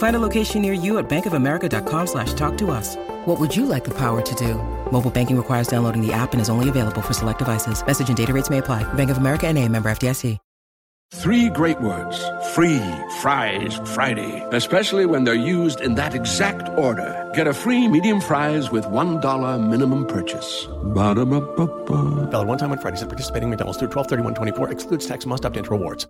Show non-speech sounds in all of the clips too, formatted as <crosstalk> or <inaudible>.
Find a location near you at bankofamerica.com slash talk to us. What would you like the power to do? Mobile banking requires downloading the app and is only available for select devices. Message and data rates may apply. Bank of America and a member FDIC. Three great words. Free fries Friday. Especially when they're used in that exact order. Get a free medium fries with $1 minimum purchase. Ba-da-ba-ba-ba. Valid one time on Fridays at participating McDonald's through 12 24 Excludes tax, must opt into rewards.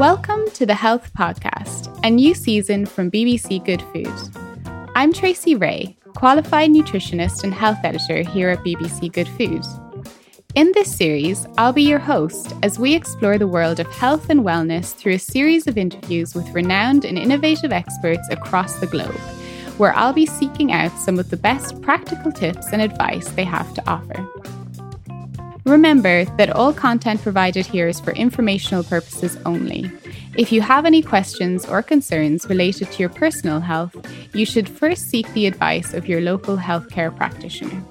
Welcome to the Health Podcast, a new season from BBC Good Food. I'm Tracey Raye, qualified nutritionist and health editor here at BBC Good Food. In this series, I'll be your host as we explore the world of health and wellness through a series of interviews with renowned and innovative experts across the globe, where I'll be seeking out some of the best practical tips and advice they have to offer. Remember that all content provided here is for informational purposes only. If you have any questions or concerns related to your personal health, you should first seek the advice of your local healthcare practitioner.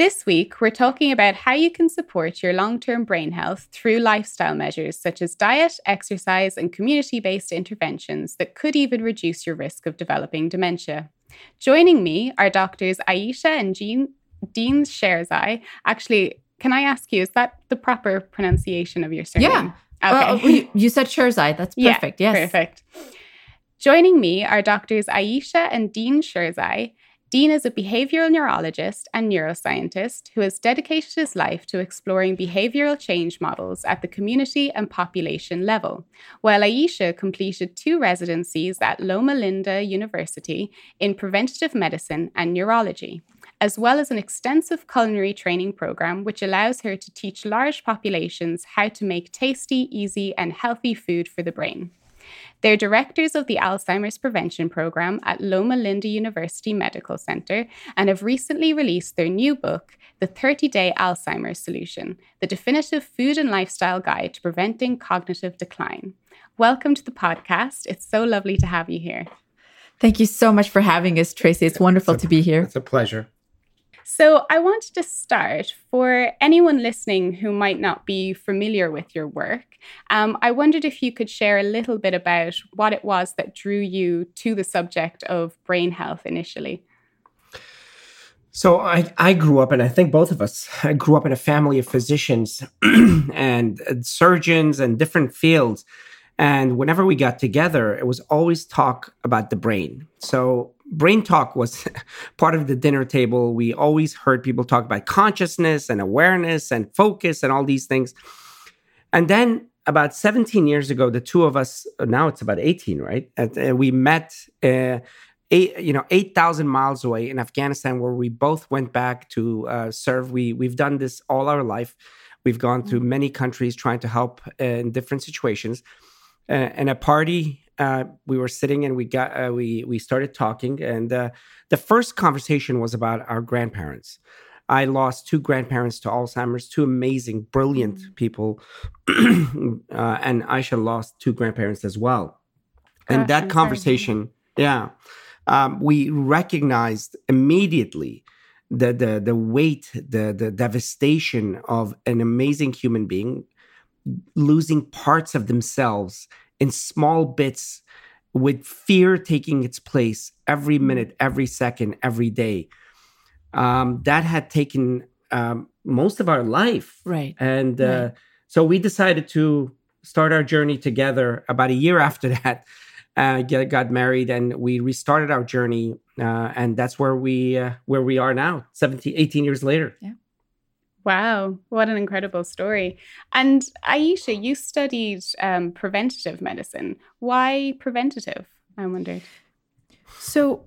This week, we're talking about how you can support your long term brain health through lifestyle measures such as diet, exercise, and community based interventions that could even reduce your risk of developing dementia. Joining me are doctors Ayesha and Jean, Dean Sherzai. Actually, can I ask you, is that the proper pronunciation of your surname? Yeah. Okay. You, you said Sherzai. That's perfect. Yeah, yes. Perfect. Joining me are doctors Ayesha and Dean Sherzai. Dean is a behavioral neurologist and neuroscientist who has dedicated his life to exploring behavioral change models at the community and population level, while Ayesha completed two residencies at Loma Linda University in preventative medicine and neurology, as well as an extensive culinary training program which allows her to teach large populations how to make tasty, easy, and healthy food for the brain. They're directors of the Alzheimer's Prevention Program at Loma Linda University Medical Center and have recently released their new book, The 30 Day Alzheimer's Solution The Definitive Food and Lifestyle Guide to Preventing Cognitive Decline. Welcome to the podcast. It's so lovely to have you here. Thank you so much for having us, Tracey. It's wonderful It's a- to be here. It's a pleasure. So, I wanted to start for anyone listening who might not be familiar with your work. Um, I wondered if you could share a little bit about what it was that drew you to the subject of brain health initially. So I, I grew up, and I think both of us I grew up in a family of physicians <clears throat> and uh, surgeons and different fields. And whenever we got together, it was always talk about the brain. So brain talk was <laughs> part of the dinner table. We always heard people talk about consciousness and awareness and focus and all these things. And then about 17 years ago, the two of us, now it's about 18, right? And, we met, uh, eight, you know, 8,000 miles away in Afghanistan, where we both went back to uh, serve. We, we've done this all our life. We've gone through many countries trying to help uh, in different situations. Uh, and a party, uh, we were sitting and we got uh, we we started talking, and uh, the first conversation was about our grandparents. I lost two grandparents to Alzheimer's, two amazing, brilliant mm. people, <clears throat> uh, and Ayesha lost two grandparents as well. And that conversation, yeah, um, we recognized immediately the the the weight, the the devastation of an amazing human being losing parts of themselves in small bits with fear taking its place every mm. minute, every second, every day. Um, that had taken um, most of our life. Right. And uh, right. so we decided to start our journey together about a year <laughs> after that. Uh, get, got married and we restarted our journey uh, and that's where we uh, where we are now 17 18 years later yeah Wow, what an incredible story. And Ayesha, you studied um, preventative medicine. Why preventative? I wondered. So,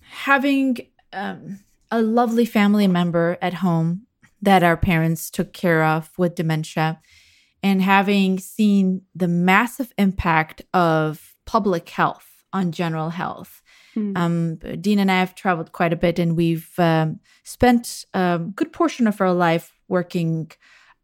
having um, a lovely family member at home that our parents took care of with dementia, and having seen the massive impact of public health on general health, Mm. Um, Dean and I have traveled quite a bit, and we've um, spent a good portion of our life working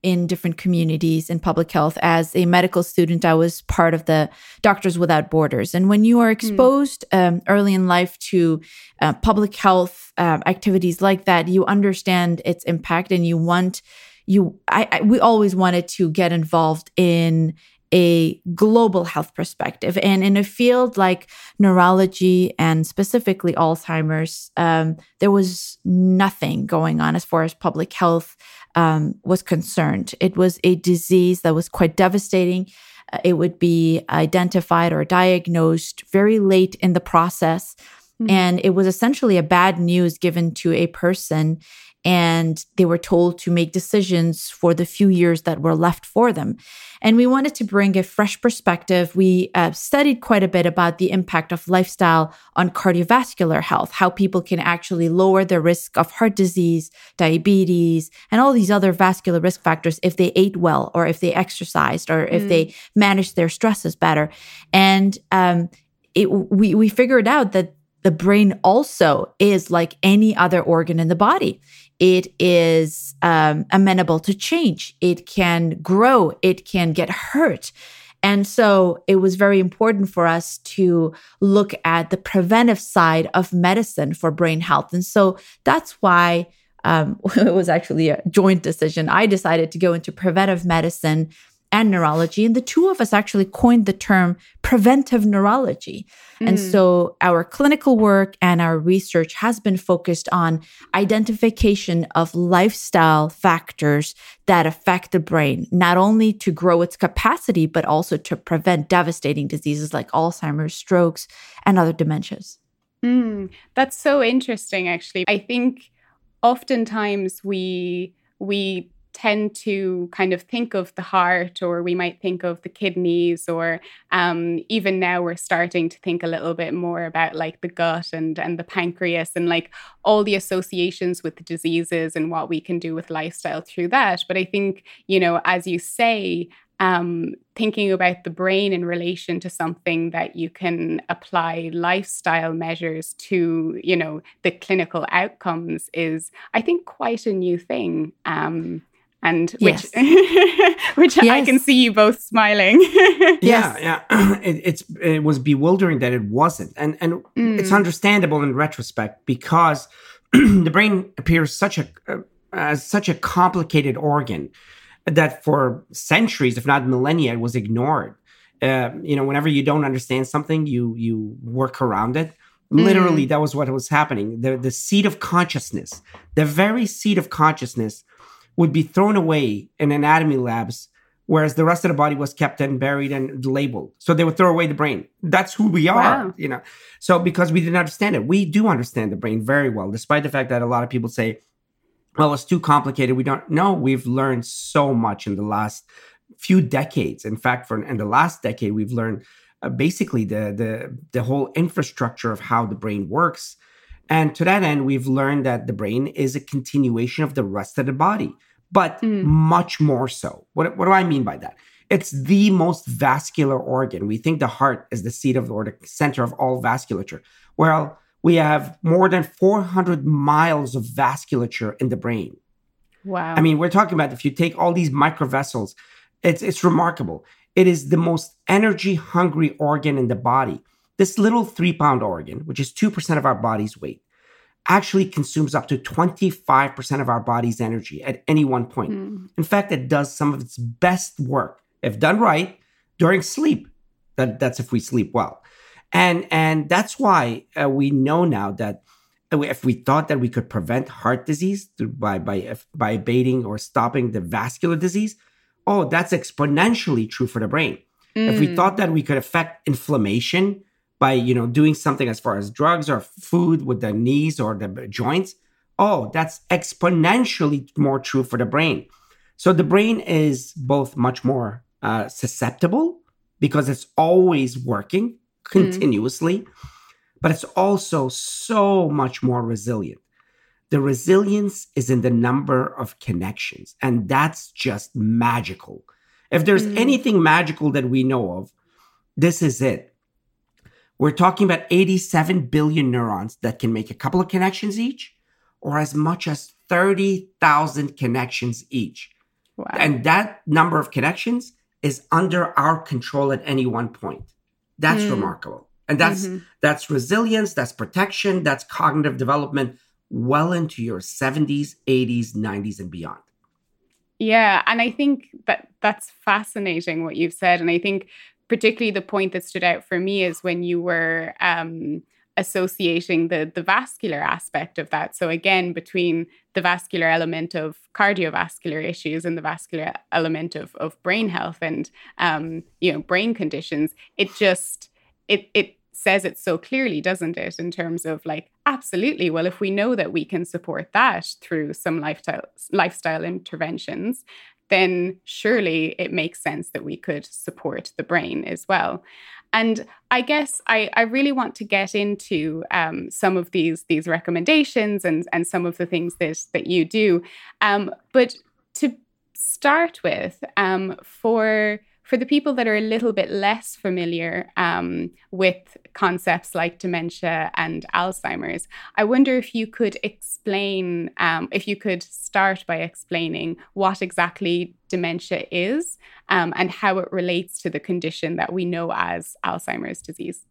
in different communities in public health. As a medical student, I was part of the Doctors Without Borders. And when you are hmm. exposed mm. um, early in life to uh, public health uh, activities like that, you understand its impact, and you want you. I, I we always wanted to get involved in a global health perspective. And in a field like neurology and specifically Alzheimer's, um, there was nothing going on as far as public health um, was concerned. It was a disease that was quite devastating. Uh, it would be identified or diagnosed very late in the process. Mm-hmm. And it was essentially a bad news given to a person and they were told to make decisions for the few years that were left for them. And we wanted to bring a fresh perspective. We uh, studied quite a bit about the impact of lifestyle on cardiovascular health, how people can actually lower the risk of heart disease, diabetes, and all these other vascular risk factors if they ate well or if they exercised or if mm. they managed their stresses better. And um, it, we, we figured out that the brain also is like any other organ in the body. It is um, amenable to change. It can grow. It can get hurt. And so it was very important for us to look at the preventive side of medicine for brain health. And so that's why um, <laughs> it was actually a joint decision. I decided to go into preventive medicine and neurology. And the two of us actually coined the term preventive neurology. Mm. And so our clinical work and our research has been focused on identification of lifestyle factors that affect the brain, not only to grow its capacity, but also to prevent devastating diseases like Alzheimer's, strokes, and other dementias. Mm, that's so interesting, actually. I think oftentimes we we tend to kind of think of the heart or we might think of the kidneys or um, even now we're starting to think a little bit more about like the gut and and the pancreas and like all the associations with the diseases and what we can do with lifestyle through that but i think you know as you say um, thinking about the brain in relation to something that you can apply lifestyle measures to, you know, the clinical outcomes is, I think, quite a new thing. Um, and which <laughs> which yes. I can see you both smiling. <laughs> yeah, yeah. <clears throat> It, it's it was bewildering that it wasn't, and and mm. it's understandable in retrospect because <clears throat> the brain appears such a uh, as such a complicated organ that for centuries, if not millennia, it was ignored. Uh, you know, whenever you don't understand something, you you work around it. Literally, mm. that was what was happening. The the seat of consciousness, the very seat of consciousness would be thrown away in anatomy labs, whereas the rest of the body was kept and buried and labeled. So they would throw away the brain. That's who we are, wow. you know. So because we didn't understand it, we do understand the brain very well, despite the fact that a lot of people say, well, it's too complicated. We don't know. We've learned so much in the last few decades. In fact, for in the last decade, we've learned uh, basically the the the whole infrastructure of how the brain works. And to that end, we've learned that the brain is a continuation of the rest of the body but mm. much more so. What, what do I mean by that? It's the most vascular organ. We think the heart is the seat of or the center of all vasculature. Well, we have more than 400 miles of vasculature in the brain. Wow. I mean, we're talking about if you take all these microvessels, it's it's remarkable. It is the most energy hungry organ in the body. This little three pound organ, which is 2% of our body's weight, actually consumes up to 25% of our body's energy at any one point. Mm. In fact, it does some of its best work, if done right, during sleep. That, that's if we sleep well. And, and that's why uh, we know now that if we thought that we could prevent heart disease by, by, by abating or stopping the vascular disease, oh, that's exponentially true for the brain. Mm. If we thought mm. that we could affect inflammation by you know doing something as far as drugs or food with the knees or the joints oh that's exponentially more true for the brain so the brain is both much more uh, susceptible because it's always working mm. continuously mm. but it's also so much more resilient the resilience is in the number of connections and that's just magical if there's mm. anything magical that we know of this is it we're talking about 87 billion neurons that can make a couple of connections each or as much as 30,000 connections each. Wow. And that number of connections is under our control at any one point. That's mm. remarkable. And that's mm-hmm. that's resilience, that's protection, that's cognitive development well into your 70s, 80s, 90s and beyond. Yeah, and I think that that's fascinating what you've said and I think particularly the point that stood out for me is when you were um, associating the the vascular aspect of that. So again, between the vascular element of cardiovascular issues and the vascular element of of brain health and um, you know brain conditions, it just it it says it so clearly, doesn't it? In terms of like, absolutely. Well, if we know that we can support that through some lifestyle lifestyle interventions, then surely it makes sense that we could support the brain as well. And I guess I, I really want to get into um, some of these these recommendations and and some of the things that that you do. Um, but to start with, um, for for the people that are a little bit less familiar um, with concepts like dementia and Alzheimer's, I wonder if you could explain, um, if you could start by explaining what exactly dementia is um, and how it relates to the condition that we know as Alzheimer's disease.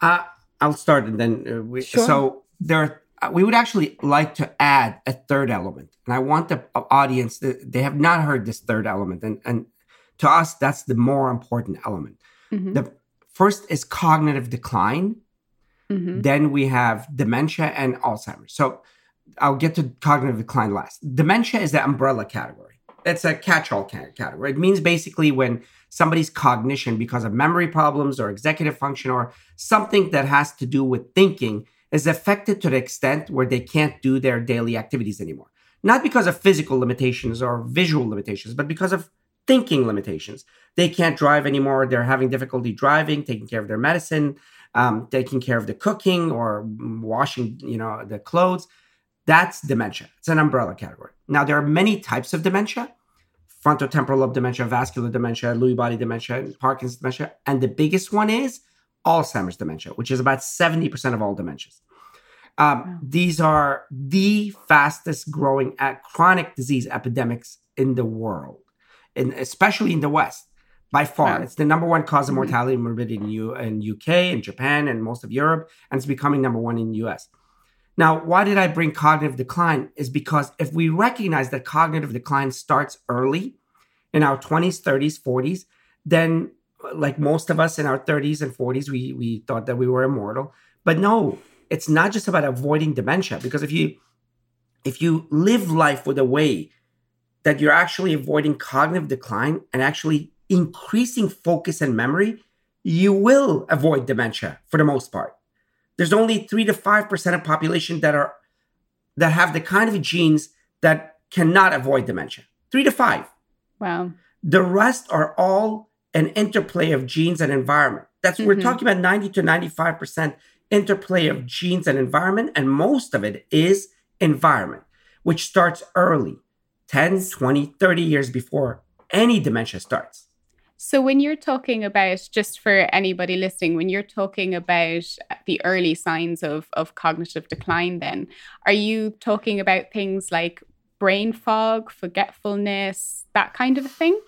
Uh, I'll start and then uh, we, sure. so there. Uh, we would actually like to add a third element, and I want the audience. They have not heard this third element, and and to us, that's the more important element. Mm-hmm. The first is cognitive decline. Mm-hmm. Then we have dementia and Alzheimer's. So I'll get to cognitive decline last. Dementia is the umbrella category. It's a catch-all category. It means basically when somebody's cognition, because of memory problems or executive function or something that has to do with thinking, is affected to the extent where they can't do their daily activities anymore. Not because of physical limitations or visual limitations, but because of thinking limitations. They can't drive anymore. They're having difficulty driving, taking care of their medicine, um, taking care of the cooking or washing, you know, the clothes. That's dementia. It's an umbrella category. Now there are many types of dementia: frontotemporal lobe dementia, vascular dementia, Lewy body dementia, Parkinson's dementia, and the biggest one is Alzheimer's dementia, which is about seventy percent of all dementias. Um, These are the fastest growing chronic disease epidemics in the world in, especially in the West, by far. It's the number one cause of mm-hmm. mortality and morbidity in, U, in UK and Japan and most of Europe, and it's becoming number one in the US. Now, why did I bring cognitive decline? Is because if we recognize that cognitive decline starts early in our 20s, 30s, 40s, then like most of us in our 30s and 40s, we, we thought that we were immortal. But no, it's not just about avoiding dementia because if you if you live life with a way that you're actually avoiding cognitive decline and actually increasing focus and memory, you will avoid dementia for the most part. There's only 3 to 5% of population that are that have the kind of genes that cannot avoid dementia. 3 to 5. Wow. The rest are all an interplay of genes and environment. That's mm-hmm. we're talking about 90 to 95% interplay of genes and environment and most of it is environment, which starts early. 10, 20, 30 years before any dementia starts. So, when you're talking about, just for anybody listening, when you're talking about the early signs of, of cognitive decline, then are you talking about things like brain fog, forgetfulness, that kind of a thing?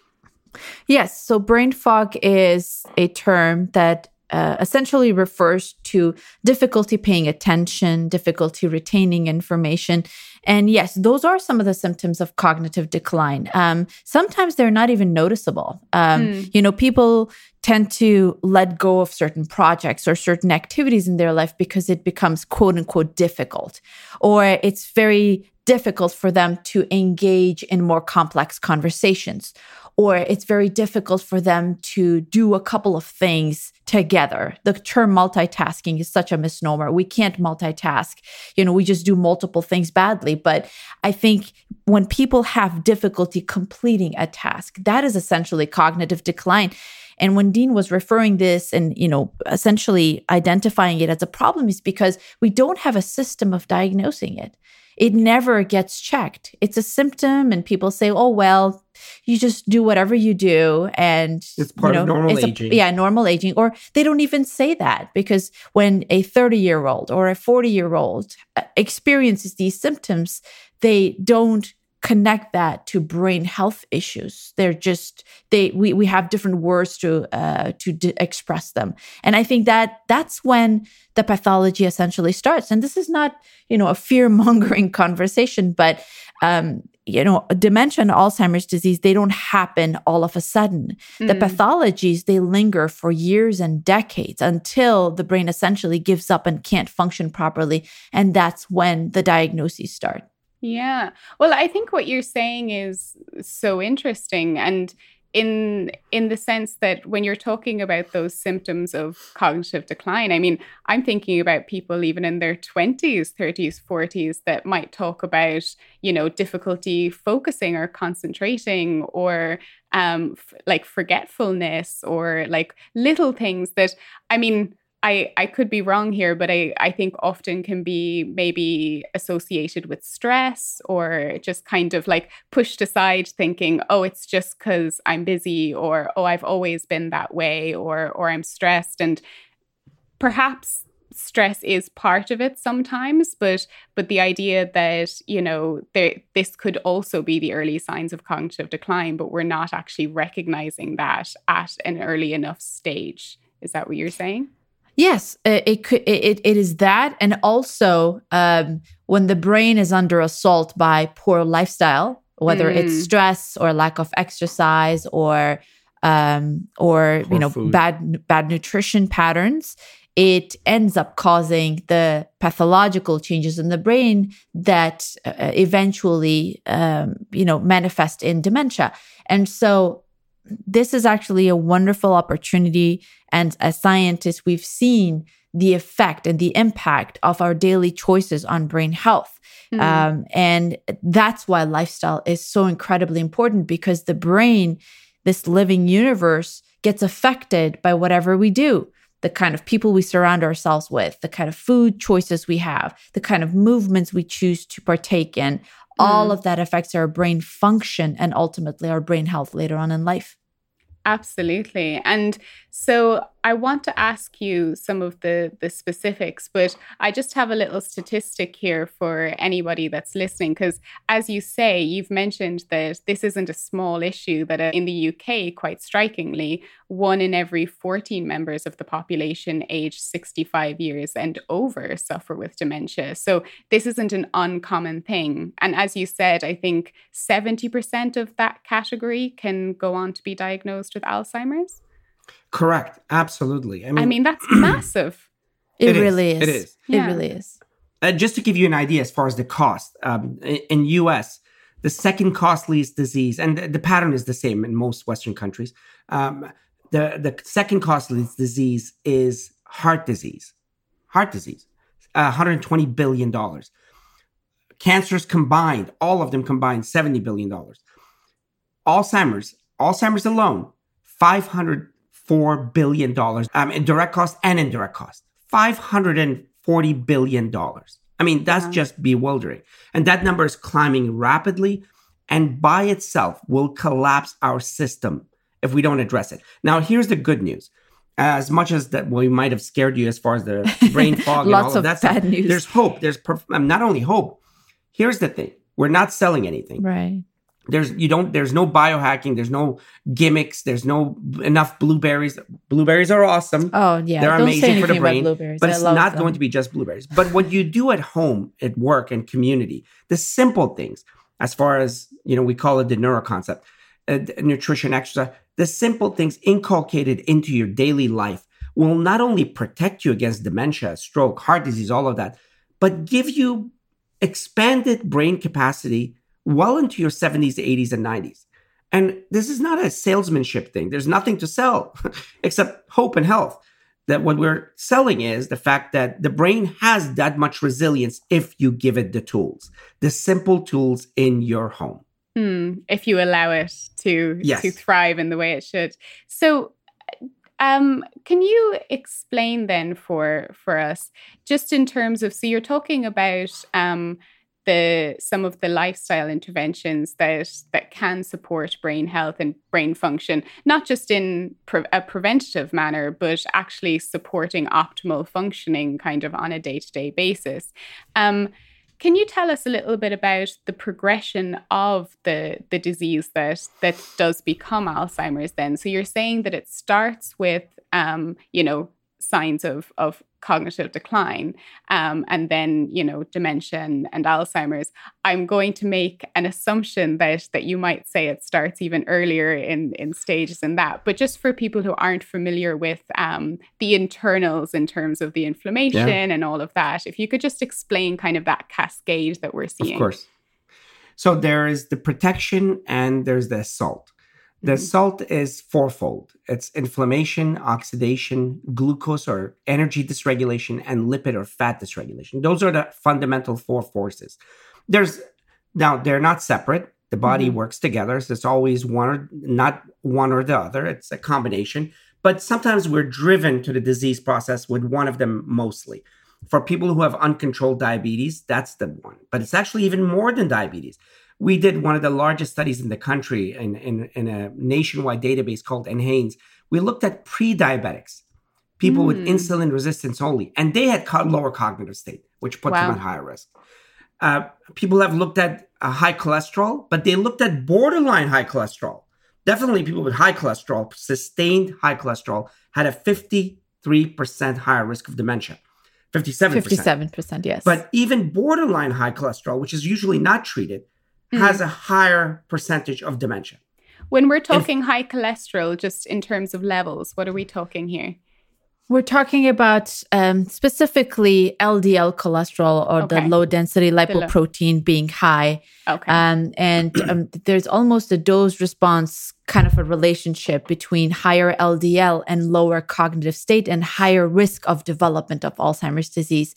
Yes. So, brain fog is a term that uh, essentially refers to difficulty paying attention, difficulty retaining information. And yes, those are some of the symptoms of cognitive decline. Um, sometimes they're not even noticeable. Um, mm. You know, people tend to let go of certain projects or certain activities in their life because it becomes quote unquote difficult, or it's very difficult for them to engage in more complex conversations or it's very difficult for them to do a couple of things together. The term multitasking is such a misnomer. We can't multitask. You know, we just do multiple things badly. But I think when people have difficulty completing a task, that is essentially cognitive decline. And when Dean was referring this and, you know, essentially identifying it as a problem is because we don't have a system of diagnosing it it never gets checked. It's a symptom, and people say, oh, well, you just do whatever you do. And it's part you know, of normal aging. A, yeah, normal aging. Or they don't even say that because when a 30 year old or a 40 year old uh, experiences these symptoms, they don't connect that to brain health issues. They're just they we, we have different words to uh, to d- express them. And i think that that's when the pathology essentially starts. And this is not you know a fear mongering <laughs> conversation but um you know dementia and alzheimer's disease they don't happen all of a sudden. Mm-hmm. the pathologies they linger for years and decades until the brain essentially gives up and can't function properly. And that's when the diagnoses start yeah. Well, I think what you're saying is so interesting and in in the sense that when you're talking about those symptoms of cognitive decline, I mean, I'm thinking about people even in their 20s, 30s, 40s that might talk about, you know, difficulty focusing or concentrating or um f- like forgetfulness or like little things that I mean, I, I could be wrong here, but I, I think often can be maybe associated with stress or just kind of like pushed aside thinking, oh, it's just because I'm busy or oh, I've always been that way or or I'm stressed. And perhaps stress is part of it sometimes, but but the idea that, you know, there this could also be the early signs of cognitive decline, but we're not actually recognizing that at an early enough stage. Is that what you're saying? Yes, it could. It, it is that, and also um, when the brain is under assault by poor lifestyle, whether mm. it's stress or lack of exercise or um, or poor you know food. bad bad nutrition patterns, it ends up causing the pathological changes in the brain that uh, eventually um, you know manifest in dementia. And so this is actually a wonderful opportunity. And as scientists, we've seen the effect and the impact of our daily choices on brain health. Mm. Um, and that's why lifestyle is so incredibly important because the brain, this living universe, gets affected by whatever we do the kind of people we surround ourselves with, the kind of food choices we have, the kind of movements we choose to partake in, all mm. of that affects our brain function and ultimately our brain health later on in life. Absolutely. And so I want to ask you some of the the specifics, but I just have a little statistic here for anybody that's listening because as you say, you've mentioned that this isn't a small issue that in the UK quite strikingly, one in every 14 members of the population aged 65 years and over suffer with dementia. So this isn't an uncommon thing. And as you said, I think 70% of that category can go on to be diagnosed with Alzheimer's. Correct. Absolutely. I mean, I mean that's <clears throat> massive. It, it really is. It is. Yeah. It really is. Uh, just to give you an idea as far as the cost, um, in U.S., the second costliest disease, and the, the, pattern is the same in most Western countries. Um, the the second costliest disease is heart disease. Heart disease, uh, 120 billion dollars. Cancers combined, all of them combined, 70 billion dollars. Alzheimer's, Alzheimer's alone, 500 $4 billion um, in direct cost and indirect cost. $540 billion. I mean, that's just bewildering. And that number is climbing rapidly and by itself will collapse our system if we don't address it. Now, here's the good news. As much as that we might have scared you as far as the brain <laughs> fog and all of of that bad stuff, news. there's hope. There's perf- um, not only hope. Here's the thing: we're not selling anything Right. There's you don't there's no biohacking there's no gimmicks there's no enough blueberries blueberries are awesome Oh yeah. they're Don't amazing for the brain but I it's not them. going to be just blueberries but what you do at home at work and community the simple things as far as you know we call it the neuro concept uh, nutrition exercise the simple things inculcated into your daily life will not only protect you against dementia stroke heart disease all of that but give you expanded brain capacity well into your 70s 80s and 90s and this is not a salesmanship thing there's nothing to sell <laughs> except hope and health that what we're selling is the fact that the brain has that much resilience if you give it the tools the simple tools in your home Hmm, if you allow it to Yes. to thrive in the way it should. So, um, can you explain then for for us, just in terms of so you're talking about um, the some of the lifestyle interventions that that can support brain health and brain function, not just in pre- a preventative manner, but actually supporting optimal functioning, kind of on a day to day basis. Um, can you tell us a little bit about the progression of the the disease that that does become Alzheimer's? Then, so you're saying that it starts with, um, you know, signs of of cognitive decline, um, and then you know dementia and, and Alzheimer's. I'm going to make an assumption that that you might say it starts even earlier in in stages than that. But just for people who aren't familiar with um, the internals in terms of the inflammation and all of that, if you could just explain kind of that cascade that we're seeing. Of course. So there is the protection and there's the assault. The Mhm. assault is fourfold it's inflammation, oxidation, glucose or energy dysregulation, and lipid or fat dysregulation. Those are the fundamental four forces. There's now, they're not separate. The body Mhm. works together. So it's always one or not one or the other. It's a combination. But sometimes we're driven to the disease process with one of them mostly. For people who have uncontrolled diabetes, that's the one. But it's actually even more than diabetes. We did one of the largest studies in the country in, in, in a nationwide database called NHANES. We looked at pre diabetics, people with Mm. insulin resistance only, and they had co- lower cognitive state, which put them at higher risk. Uh, people have looked at uh, high cholesterol, but they looked at borderline high cholesterol. Definitely, people with high cholesterol, sustained high cholesterol, had a 53% higher risk of dementia, 57%. Fifty-seven percent. Yes. But even borderline high cholesterol, which is usually not treated, Mm. has a higher percentage of dementia. When we're talking high cholesterol, just in terms of levels, what are we talking here? We're talking about um, specifically LDL cholesterol or the low density low- lipoprotein being high. Okay. Um, and um, there's almost a dose response kind of a relationship between higher LDL and lower cognitive state and higher risk of development of Alzheimer's disease.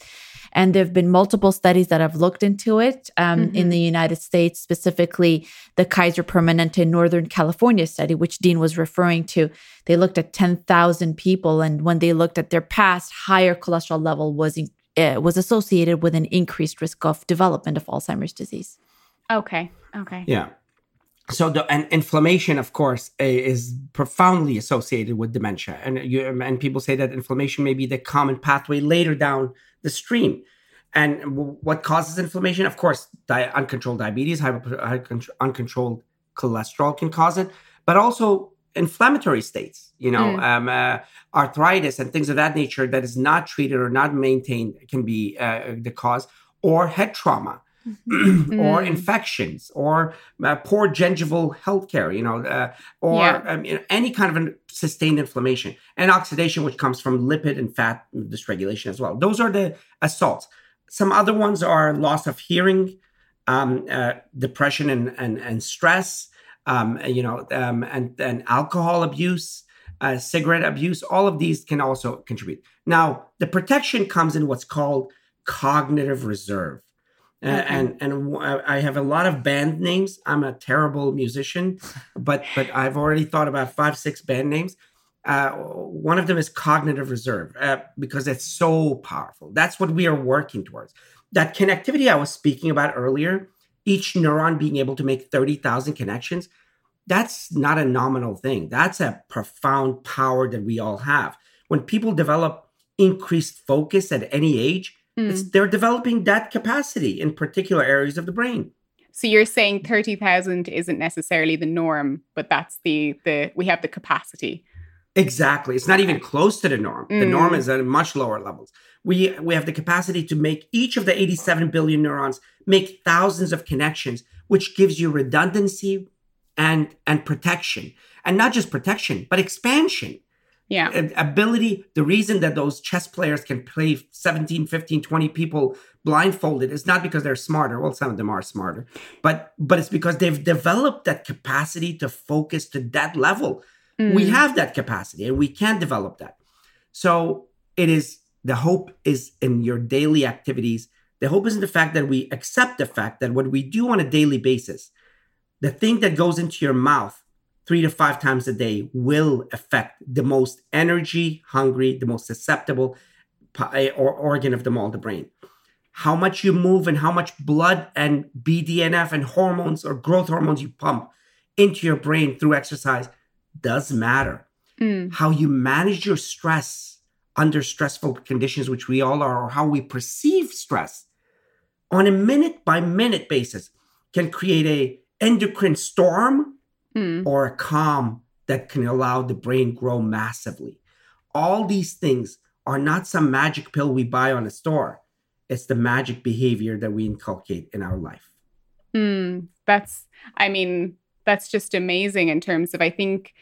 And there have been multiple studies that have looked into it um, in Mhm. the United States, specifically the Kaiser Permanente Northern California study, which Dean was referring to. They looked at 10,000 people, and when they looked at their past, higher cholesterol level was in, uh, was associated with an increased risk of development of Alzheimer's disease. okay. Okay. Yeah. So the and inflammation, of course, is profoundly associated with dementia, and you and people say that inflammation may be the common pathway later down the stream. And w- what causes inflammation? Of course, di- uncontrolled diabetes, hyper, uncontrolled cholesterol can cause it, but also inflammatory states. You know, Mm. um, uh, arthritis and things of that nature that is not treated or not maintained can be uh, the cause, or head trauma <clears throat> or Mm. infections or uh, poor gingival healthcare, you know, uh, or Yeah. um, you know, any kind of sustained inflammation and oxidation, which comes from lipid and fat dysregulation as well. Those are the assaults. Some other ones are loss of hearing, um, uh, depression and, and, and stress, um, you know, um, and, and alcohol abuse, uh, cigarette abuse. All of these can also contribute. Now, the protection comes in what's called cognitive reserve. Okay. and and I have a lot of band names. I'm a terrible musician, <laughs> but but I've already thought about five six band names. Uh, one of them is cognitive reserve uh, because it's so powerful. That's what we are working towards. That connectivity I was speaking about earlier, each neuron being able to make thirty thousand connections. that's not a nominal thing. That's a profound power that we all have. When people develop increased focus at any age, mm. they're developing that capacity in particular areas of the brain. So you're saying 30,000 isn't necessarily the norm, but that's the the we have the capacity. Exactly. It's not even close to the norm. Mm. The norm is at much lower levels. We we have the capacity to make each of the 87 billion neurons make thousands of connections, which gives you redundancy and and protection. And not just protection, but expansion yeah. Ability the reason that those chess players can play 17 15 20 people blindfolded is not because they're smarter. Well some of them are smarter but but it's because they've developed that capacity to focus to that level. Mm. we have that capacity and we can develop that. So it is the hope is in your daily activities. The hope is in the fact that we accept the fact that what we do on a daily basis the thing that goes into your mouth three to five times a day will affect the most energy hungry, the most susceptible eh, or organ of them all, the brain. How much you move and how much blood and BDNF and hormones or growth hormones you pump into your brain through exercise does matter. Mm. How you manage your stress under stressful conditions, which we all are, or how we perceive stress on a minute by minute basis can create a endocrine storm mm. or a calm that can allow the brain grow massively. All these things are not some magic pill we buy on a store. It's the magic behavior that we inculcate in our life. Mm, that's, I mean, that's just amazing in terms of, I think,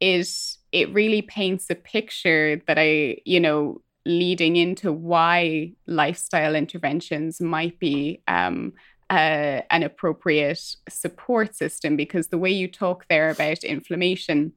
is it really paints a picture that I, you know, leading into why lifestyle interventions might be um, an appropriate support system because the way you talk there about inflammation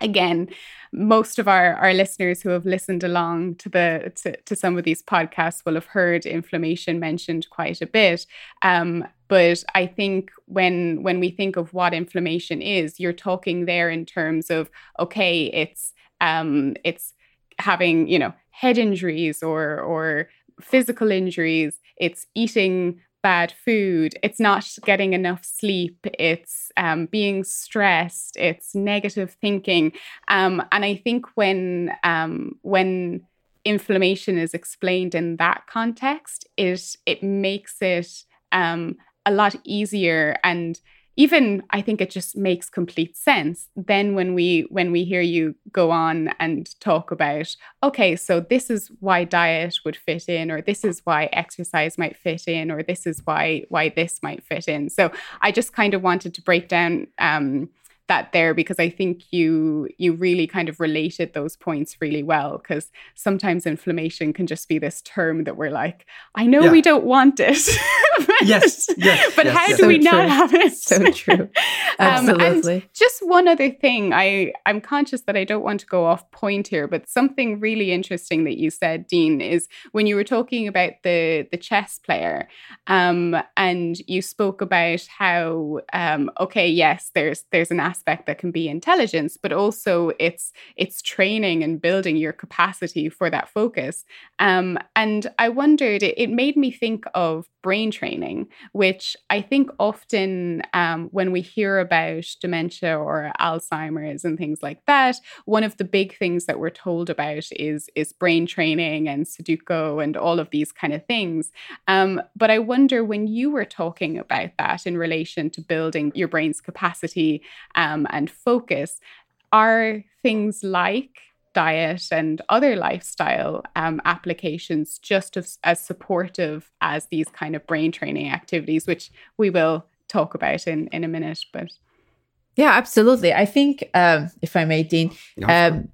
again most of our, our listeners who have listened along to the to, to some of these podcasts will have heard inflammation mentioned quite a bit. Um, but i think when when we think of what inflammation is you're talking there in terms of okay it's um, it's having you know head injuries or or physical injuries it's eating bad food, it's not getting enough sleep, it's um, being stressed, it's negative thinking. Um, and I think when um, when inflammation is explained in that context, it it makes it um, a lot easier. And even I think it just makes complete sense. Then when we when we hear you go on and talk about, okay, so this is why diet would fit in, or this is why exercise might fit in, or this is why why this might fit in. So I just kind of wanted to break down um, that there because I think you you really kind of related those points really well because sometimes inflammation can just be this term that we're like, I know yeah. we don't want it. <laughs> <laughs> yes, yes. <laughs> But yes, how yes. do so we true. not have it? So <laughs> true. Absolutely. Um, just one other thing. I I'm conscious that I don't want to go off point here, but something really interesting that you said, Dean, is when you were talking about the the chess player, um, and you spoke about how um, okay, yes, there's there's an aspect that can be intelligence, but also it's it's training and building your capacity for that focus. Um, and I wondered, it, it made me think of brain training, which I think often um, when we hear about dementia or Alzheimer's and things like that, one of the big things that we're told about is, is brain training and Sudoku and all of these kind of things. Um, but I wonder when you were talking about that in relation to building your brain's capacity um, and focus, are things like diet and other lifestyle um, applications just as, as supportive as these kind of brain training activities, which we will talk about in, in a minute. But yeah, absolutely. I think, um, if I may, Dean, um,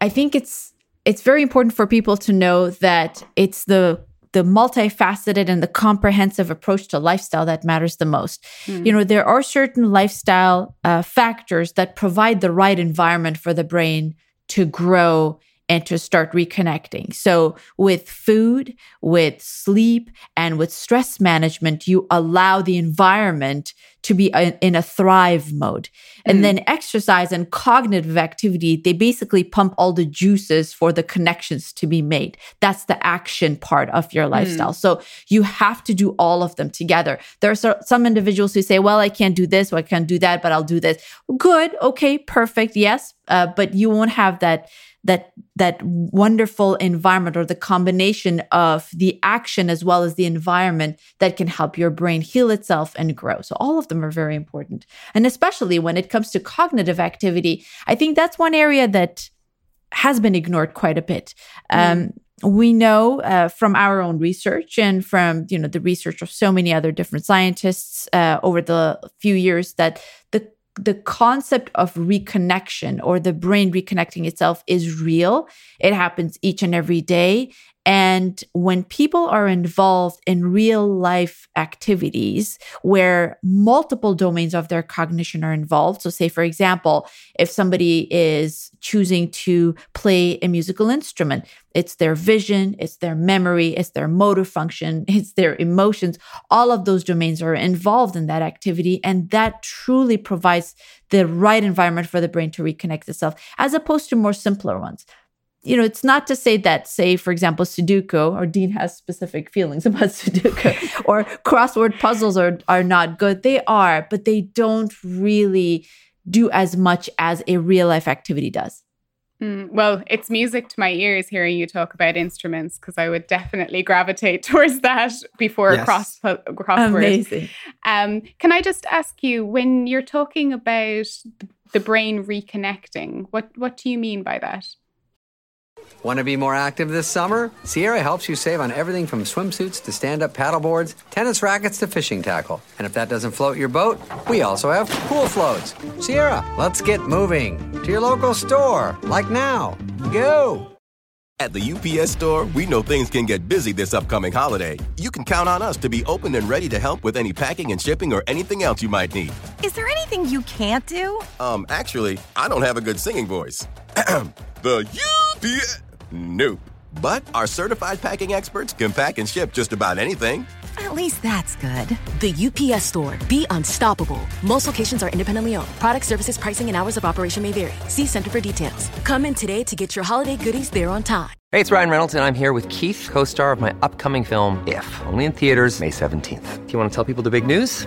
I think it's it's very important for people to know that it's the the multifaceted and the comprehensive approach to lifestyle that matters the most. Mm. You know, there are certain lifestyle uh, factors that provide the right environment for the brain to grow and to start reconnecting. So, with food, with sleep, and with stress management, you allow the environment to be in a thrive mode. And mm. then exercise and cognitive activity, they basically pump all the juices for the connections to be made. That's the action part of your mm. lifestyle. Mm. So you have to do all of them together. There are some individuals who say, well, I can't do this or I can't do that, but I'll do this. Good. Okay. Perfect. Yes. Uh, but you won't have that that that wonderful environment or the combination of the action as well as the environment that can help your brain heal itself and grow. So all of them are very important. And especially when it comes to cognitive activity, I think that's one area that has been ignored quite a bit. Mm. Um, we know uh, from our own research and from you know the research of so many other different scientists uh, over the few years that the the concept of reconnection or the brain reconnecting itself is real. It happens each and every day. And when people are involved in real life activities where multiple domains of their cognition are involved, so say, for example, if somebody is choosing to play a musical instrument, it's their vision, it's their memory, it's their motor function, <laughs> it's their emotions. All of those domains are involved in that activity. And that truly provides the right environment for the brain to reconnect itself, as opposed to more simpler ones you know, it's not to say that, say, for example, Sudoku or Dean has specific feelings <laughs> about Sudoku <laughs> or crossword puzzles are, are not good. They are, but they don't really do as much as a real life activity does. Mm, well, it's music to my ears hearing you talk about instruments because I would definitely gravitate <laughs> towards that before yes. cross crossword. Amazing. Um, can I just ask you when you're talking about the brain reconnecting, what what do you mean by that? Want to be more active this summer? Sierra helps you save on everything from swimsuits to stand up paddleboards, tennis rackets to fishing tackle. And if that doesn't float your boat, we also have pool floats. Sierra, let's get moving to your local store, like now. Go! At the UPS store, we know things can get busy this upcoming holiday. You can count on us to be open and ready to help with any packing and shipping or anything else you might need. Is there anything you can't do? Um, actually, I don't have a good singing voice. <clears throat> the UPS. Nope. But our certified packing experts can pack and ship just about anything. At least that's good. The UPS store. Be unstoppable. Most locations are independently owned. Product services, pricing, and hours of operation may vary. See Center for details. Come in today to get your holiday goodies there on time. Hey, it's Ryan Reynolds, and I'm here with Keith, co star of my upcoming film, If, only in theaters, May 17th. Do you want to tell people the big news?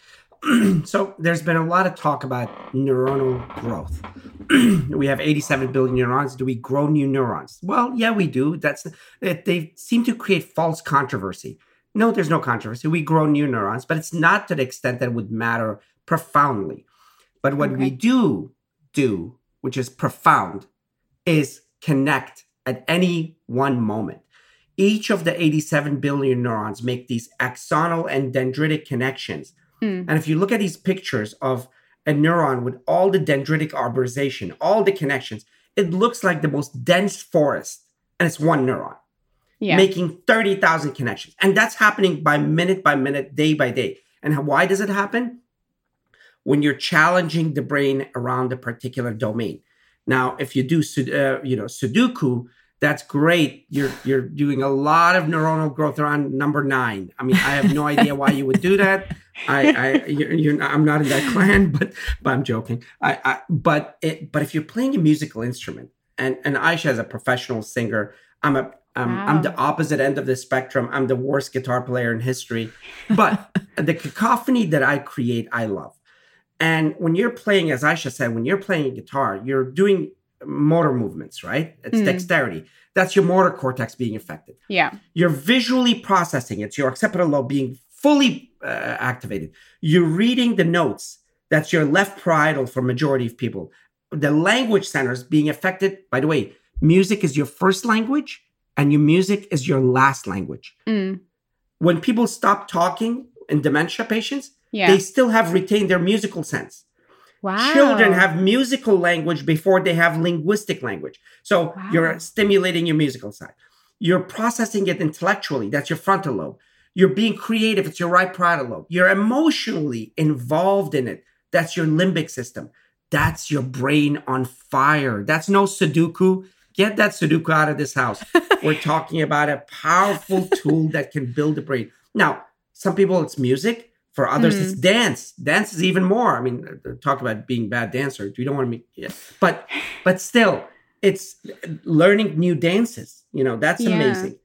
<clears throat> so there's been a lot of talk about neuronal growth. <clears throat> we have 87 billion neurons. Do we grow new neurons? Well, yeah, we do. That's eh, they seem to create false controversy. No, there's no controversy. We grow new neurons, but it's not to the extent that would matter profoundly. But what okay. we do do, which is profound, is connect at any one moment. Each of the 87 billion neurons make these axonal and dendritic connections Mm. And if you look at these pictures of a neuron with all the dendritic arborization, all the connections, it looks like the most dense forest, and it's one neuron. Yeah. Making 30,000 connections. And that's happening by minute by minute, day by day. And why does it happen? When you're challenging the brain around a particular domain. Now, if you do, uh, you know, Sudoku, that's great. You're you're doing a lot of neuronal growth around number nine. I mean, I have no idea why you would do that. I, I you're, you're not, I'm not in that clan, but but I'm joking. I, I but it but if you're playing a musical instrument, and and Ayesha is a professional singer, I'm a um, wow. I'm the opposite end of the spectrum. I'm the worst guitar player in history, but <laughs> the cacophony that I create, I love. And when you're playing, as Ayesha said, when you're playing guitar, you're doing motor movements, right? It's mm. dexterity. That's your motor cortex being affected. Yeah. You're visually processing. It's your occipital lobe being fully uh, activated. You're reading the notes. That's your left parietal for majority of people. The language centers being affected. By the way, music is your first language, and your music is your last language. Mm. When people stop talking in dementia patients, Yeah. they still have retained their musical sense. Wow. Children have musical language before they have linguistic language. So you're stimulating your musical side. You're processing it intellectually. That's your frontal lobe. You're being creative. It's your right parietal lobe. You're emotionally involved in it. That's your limbic system. That's your brain on fire. That's no Sudoku. Get that Sudoku out of this house. <laughs> We're talking about a powerful tool that can build the brain. Now, some people it's music. For others, Mm. it's dance. Dance is even more. I mean, uh, talk about being bad dancer. We don't want to make, yeah. but but still, it's learning new dances. You know, that's Yeah. amazing.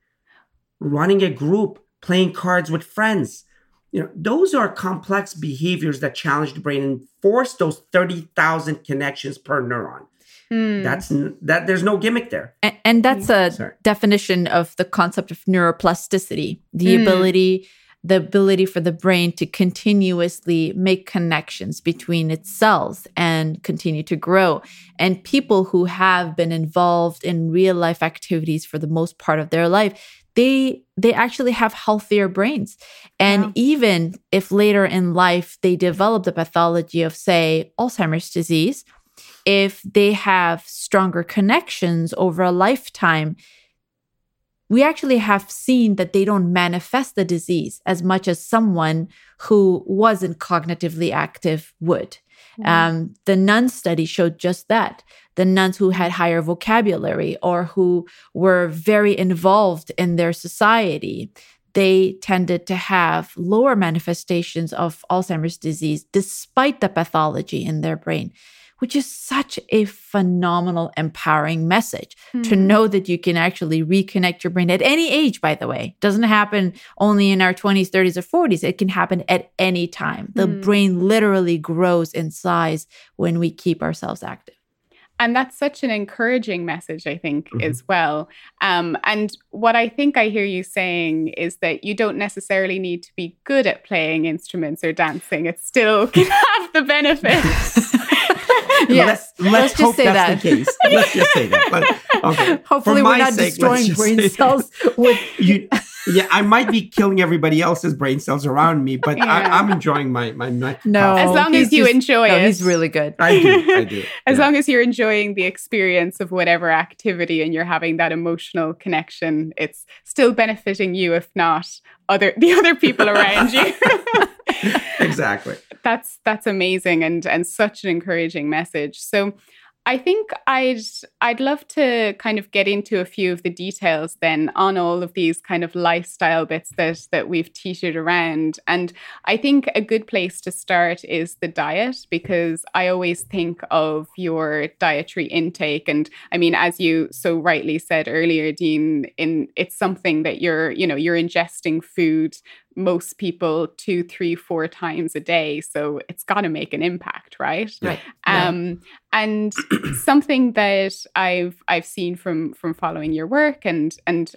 Running a group, playing cards with friends. You know, those are complex behaviors that challenge the brain and force those thirty thousand connections per neuron. Hmm. That's that. There's no gimmick there. And, and that's a Sorry. definition of the concept of neuroplasticity, the Mm. ability the ability for the brain to continuously make connections between its cells and continue to grow. And people who have been involved in real life activities for the most part of their life, they they actually have healthier brains. And even if later in life they develop the pathology of say Alzheimer's disease, if they have stronger connections over a lifetime, we actually have seen that they don't manifest the disease as much as someone who wasn't cognitively active would. Um, the nun study showed just that. The nuns who had higher vocabulary or who were very involved in their society, they tended to have lower manifestations of Alzheimer's disease despite the pathology in their brain which is such a phenomenal, empowering message to Hmm. know that you can actually reconnect your brain at any age, by the way. It doesn't happen only in our 20s, 30s, or 40s. It can happen at any time. The Hmm. brain literally grows in size when we keep ourselves active. And that's such an encouraging message, I think, as well. Um, and what I think I hear you saying is that you don't necessarily need to be good at playing instruments or dancing. It still <laughs> can have the benefits. <laughs> Yes, Let's, let's just hope say that's that. the case. Let's just say that. But, okay. <laughs> Hopefully, For we're not sake, destroying brain cells <laughs> with. You, yeah, I might be killing everybody else's brain cells around me, but Yeah. I, I'm enjoying my my night. No, As long as you just- enjoy no, it. He's really good. I do. I do. <laughs> as yeah. long as you're enjoying the experience of whatever activity and you're having that emotional connection, it's still benefiting you, if not other the other people around you. <laughs> exactly. that's that's amazing and and such an encouraging message. So I think I'd I'd love to kind of get into a few of the details then on all of these kind of lifestyle bits that that we've teetered around. And I think a good place to start is the diet because I always think of your dietary intake. And I mean, as you so rightly said earlier, Dean, in it's something that you're, you know, you're ingesting food most people two, three, four times a day. So it's got to make an impact, right? Right. Um, and something that I've I've seen from from following your work and and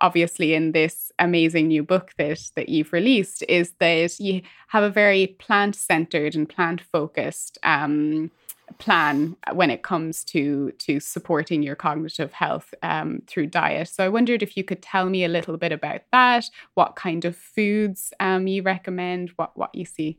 obviously in this amazing new book that that you've released is that you have a very plant centered and plant focused um, plan when it comes to to supporting your cognitive health um, through diet. So I wondered if you could tell me a little bit about that, what kind of foods um, you recommend, what what you see.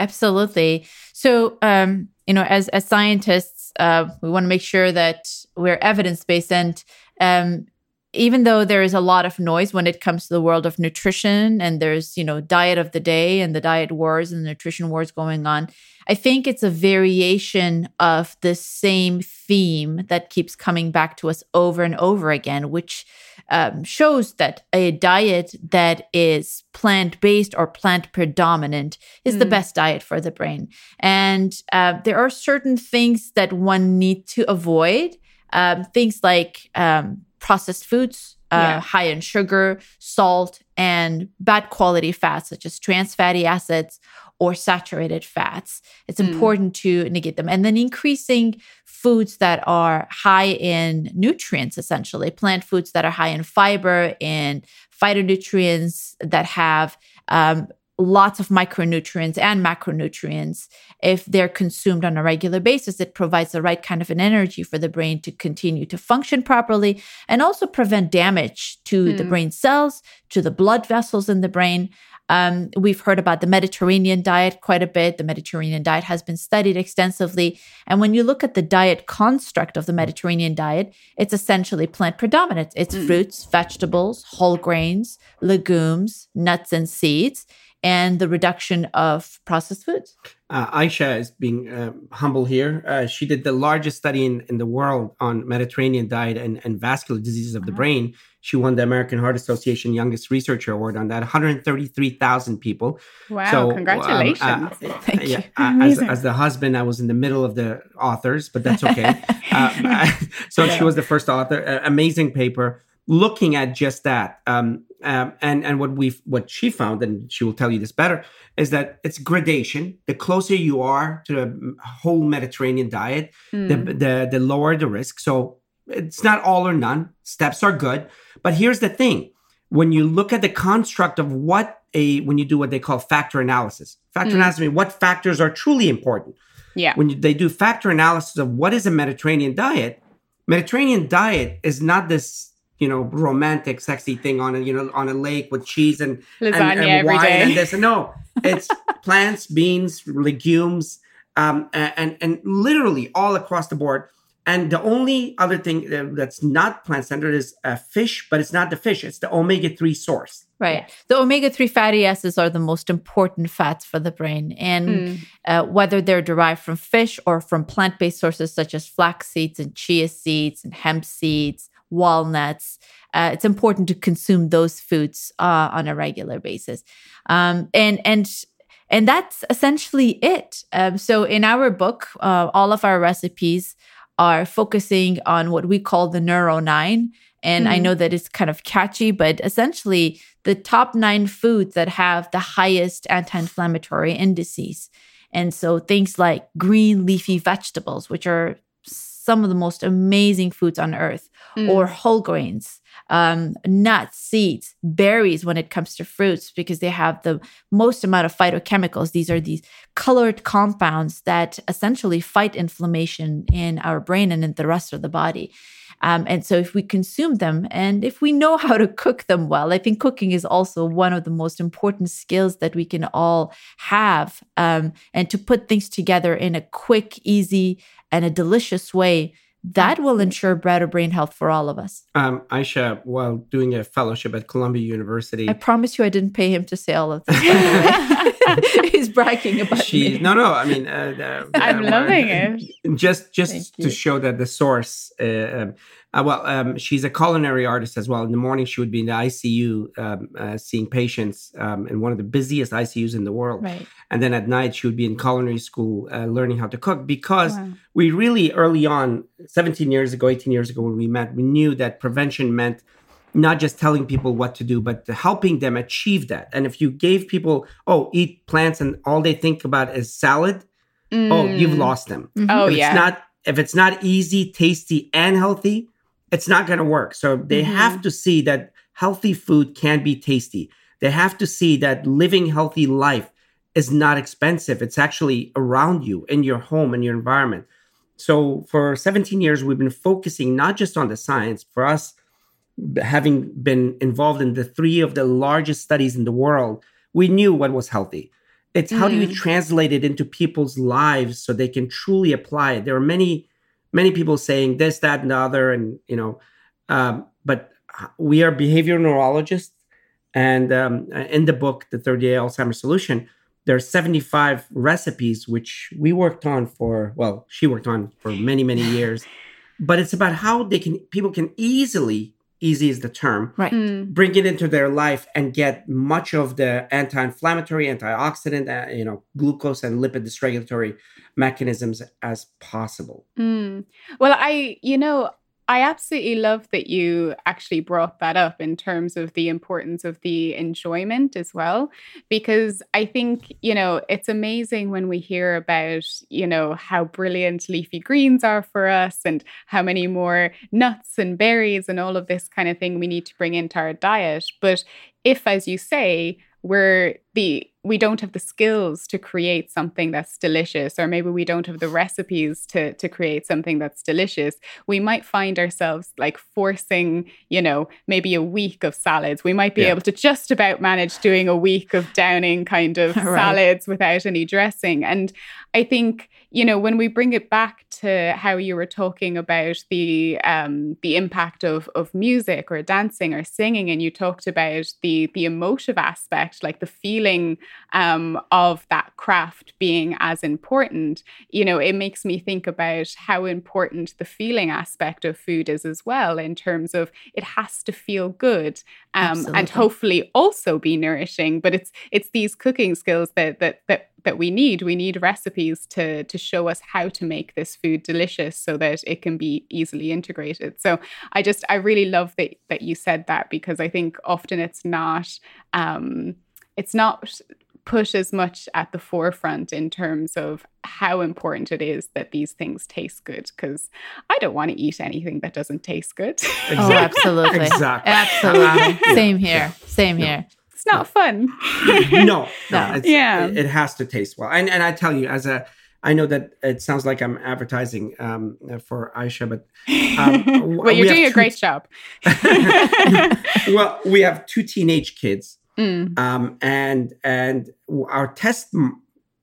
Absolutely. So, um, you know, as as scientists, uh, we want to make sure that we're evidence based, and um, even though there is a lot of noise when it comes to the world of nutrition, and there's you know diet of the day and the diet wars and nutrition wars going on, I think it's a variation of the same theme that keeps coming back to us over and over again, which um, shows that a diet that is plant based or plant predominant is the Mm. best diet for the brain. And uh, there are certain things that one need to avoid, um, things like um, processed foods. Uh, Yeah. High in sugar, salt, and bad quality fats such as trans fatty acids or saturated fats. It's Mm. important to negate them. And then increasing foods that are high in nutrients, essentially, plant foods that are high in fiber, in phytonutrients that have um, lots of micronutrients and macronutrients. If they're consumed on a regular basis, it provides the right kind of an energy for the brain to continue to function properly and also prevent damage to the Hmm. brain cells, to the blood vessels in the brain. Um, we've heard about the Mediterranean diet quite a bit. The Mediterranean diet has been studied extensively. And when you look at the diet construct of the Mediterranean diet, it's essentially plant predominant. It's mm. fruits, vegetables, whole grains, legumes, nuts, and seeds and the reduction of processed foods. Uh, Ayesha is being uh, humble here. Uh, she did the largest study in, in the world on Mediterranean diet and, and vascular diseases of the brain. She won the American Heart Association Youngest Researcher Award on that. 133,000 people. Wow! So, congratulations! Um, Thank yeah, you. As, as, the husband, I was in the middle of the authors, but that's okay. <laughs> Uh, <laughs> so yeah. she was the first author. amazing paper looking at just that. Um, um, and and what we what she found, and she will tell you this better, is that it's gradation. The closer you are to the whole Mediterranean diet, mm. the, hmm. the the lower the risk. So it's not all or none. Steps are good, but here's the thing: when you look at the construct of what a when you do what they call factor analysis, factor mm. analysis what factors are truly important. Yeah. When you, they do factor analysis of what is a Mediterranean diet, Mediterranean diet is not this you know romantic sexy thing on a you know on a lake with cheese and lasagna and, and wine and this no it's <laughs> plants beans legumes um, and and literally all across the board and the only other thing that's not plant centered is a fish but it's not the fish it's the omega-3 source Right. The omega 3 fatty acids are the most important fats for the brain. And mm. uh, whether they're derived from fish or from plant based sources such as flax seeds and chia seeds and hemp seeds walnuts. Uh, it's important to consume those foods uh, on a regular basis, um, and and and that's essentially it. Um, so in our book, uh, all of our recipes are focusing on what we call the Neuro Nine. And mm-hmm. I know that it's kind of catchy, but essentially the top nine foods that have the highest anti inflammatory indices. And so things like green leafy vegetables, which are some of the most amazing foods on earth, mm. or whole grains, um, nuts, seeds, berries when it comes to fruits, because they have the most amount of phytochemicals. These are these colored compounds that essentially fight inflammation in our brain and in the rest of the body. Um, and so, if we consume them and if we know <laughs> how to cook them well, I think cooking is also one of the most important skills that we can all have. Um, and to put things together in a quick, easy, and a delicious way that will ensure better brain health for all of us. Um, Ayesha, while doing a fellowship at Columbia University, I promise you, I didn't pay him to say all of <laughs> this. <laughs> <laughs> He's bragging about she, me. No, no. I mean, uh, uh, I'm uh, loving it. Just, just to show that the source. Uh, um, uh, well, um, she's a culinary artist as well. In the morning, she would be in the ICU um, uh, seeing patients um, in one of the busiest ICUs in the world. Right. And then at night, she would be in culinary school uh, learning how to cook because wow. we really early on, 17 years ago, 18 years ago, when we met, we knew that prevention meant not just telling people what to do, but helping them achieve that. And if you gave people, oh, eat plants and all they think about is salad, mm. oh, you've mm. lost them. Mm-hmm. Oh, if yeah. It's not, if it's not easy, tasty, and healthy, it's not going to work. So they mm-hmm. have to see that healthy food can be tasty. They have to see that living healthy life is not expensive. It's actually around you in your home and your environment. So for 17 years, we've been focusing not just on the science. For us, having been involved in the three of the largest studies in the world, we knew what was healthy. It's how mm. do you mm. translate it into people's lives so they can truly apply it. There are many many people saying this, that, and the other, and you know, um, but we are behavioral neurologists, and um, in the book, the 30 Day Alzheimer's Solution, there are 75 recipes which we worked on for well, she worked on for many many years, but it's about how they can people can easily easy is the term right mm. bring it into their life and get much of the anti-inflammatory antioxidant uh, you know glucose and lipid dysregulatory mechanisms as possible. Mm. Well, I, you know, I absolutely love that you actually brought that up in terms of the importance of the enjoyment as well. Because I think, you know, it's amazing when we hear about, you know, how brilliant leafy greens are for us and how many more nuts and berries and all of this kind of thing we need to bring into our diet. But if, as you say, we're the we don't have the skills to create something that's delicious or maybe we don't have the recipes to to create something that's delicious we might find ourselves like forcing you know maybe a week of salads we might be yeah. able to just about manage doing a week of downing kind of <laughs> right. salads without any dressing and i think you know, when we bring it back to how you were talking about the um, the impact of of music or dancing or singing, and you talked about the the emotive aspect, like the feeling um, of that craft being as important. You know, it makes me think about how important the feeling aspect of food is as well, in terms of it has to feel good um, and hopefully also be nourishing. But it's it's these cooking skills that that that that we need. We need recipes to to show us how to make this food delicious so that it can be easily integrated. So I just I really love that that you said that because I think often it's not um, it's not put as much at the forefront in terms of how important it is that these things taste good because I don't want to eat anything that doesn't taste good. Oh, absolutely. exactly. Absolutely. Same here. Same here it's not fun. no, no, <laughs> yeah, it, it, has to taste well. And and I tell you, as a, I know that it sounds like I'm advertising um, for Ayesha, but um, <laughs> well, you're doing a great job. <laughs> well, we have two teenage kids, mm. um, and and our test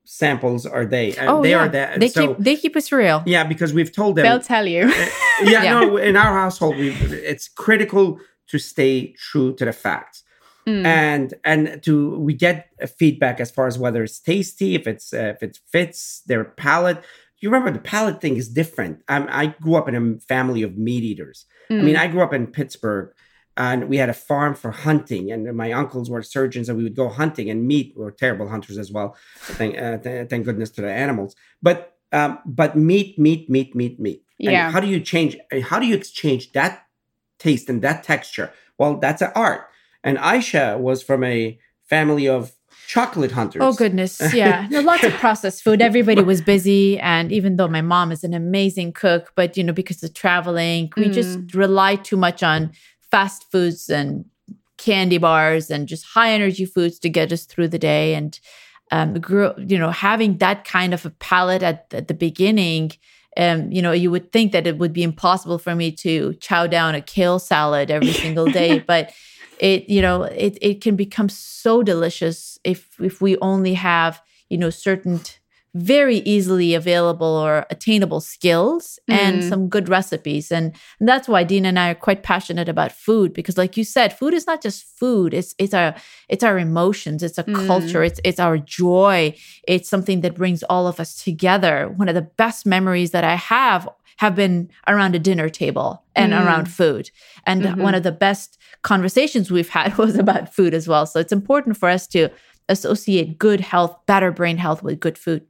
samples are they? Oh, they yeah. are that. They so, keep they keep us real. Yeah, because we've told them. They'll tell you. Uh, yeah, <laughs> yeah, no. In our household, we it's critical to stay true to the facts. Mm. and and to we get feedback as far as whether it's tasty if it's uh, if it fits their palate you remember the palate thing is different um, i grew up in a family of meat eaters mm. i mean mm. i grew up in pittsburgh and we had a farm for hunting and my uncles were surgeons and we would go hunting and meat were terrible hunters as well thank, uh, th- thank goodness to the animals but um, but meat meat meat meat meat yeah and how do you change how do you exchange that taste and that texture well that's an art and Ayesha was from a family of chocolate hunters. Oh goodness, yeah. no, lots of <laughs> processed food. Everybody was busy, and even though my mom is an amazing cook, but you know because of traveling, we mm. just rely too much on fast foods and candy bars and just high energy foods to get us through the day. And um, you know, having that kind of a palate at, at the beginning. Um, you know, you would think that it would be impossible for me to chow down a kale salad every <laughs> single day, but it you know it it can become so delicious if if we only have you know certain very easily available or attainable skills and mm. some good recipes and, and, that's why Dean and I are quite passionate about food because like you said food is not just food it's it's our it's our emotions it's a mm. culture it's it's our joy it's something that brings all of us together one of the best memories that I have have been around a dinner table and mm. around food and mm-hmm. one of the best conversations we've <laughs> had was about food as well. So it's important for us to associate good health, better brain health with good food.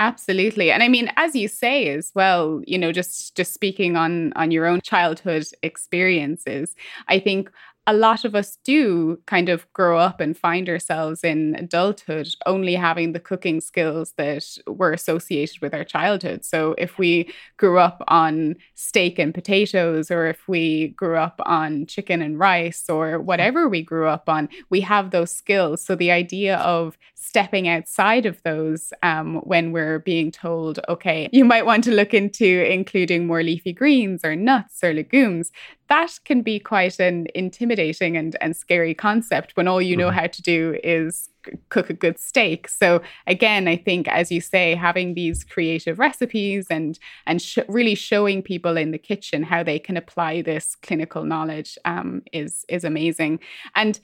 Absolutely. And I mean as you say as well, you know, just just speaking on on your own childhood experiences, I think a lot of us do kind of grow up and find ourselves in adulthood only having the cooking skills that were associated with our childhood. So if we grew up on steak and potatoes, or if we grew up on chicken and rice, or whatever we grew up on, we have those skills. So the idea of stepping outside of those um, when we're being told, okay, you might want to look into including more leafy greens or nuts or legumes, that can be quite an intimidating and, and scary concept when all you know mm-hmm. how to do is cook a good steak. So again, I think as you say, having these creative recipes and and sh- really showing people in the kitchen how they can apply this clinical knowledge um, is is amazing. And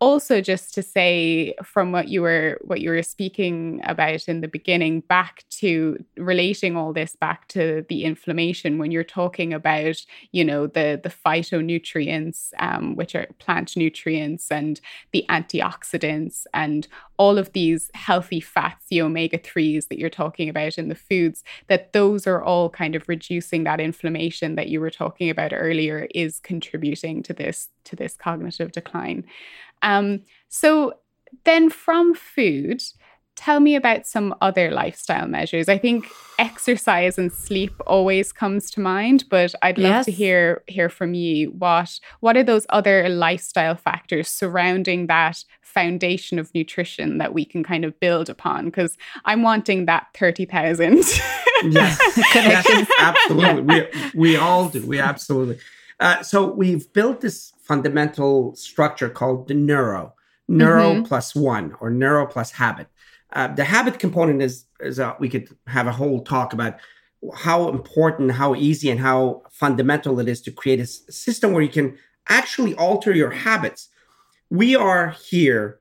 also just to say from what you were what you were speaking about in the beginning back to relating all this back to the inflammation when you're talking about you know the the phytonutrients um, which are plant nutrients and the antioxidants and all of these healthy fats the omega-3s that you're talking about in the foods that those are all kind of reducing that inflammation that you were talking about earlier is contributing to this to this cognitive decline um, so then from food, tell me about some other lifestyle measures. I think exercise and sleep always comes to mind, but I'd love Yes. to hear hear from you. What what are those other lifestyle factors surrounding that foundation of nutrition that we can kind of build upon? Because I'm wanting that thirty thousand. yes, <laughs> yes, absolutely. We we all do. We absolutely. Uh, so we've built this fundamental structure called the neuro, neuro Mhm. plus one, or neuro plus habit. Uh, the habit component is is uh, we could have a whole talk about how important, how easy, and how fundamental it is to create a s- system where you can actually alter your habits. We are here.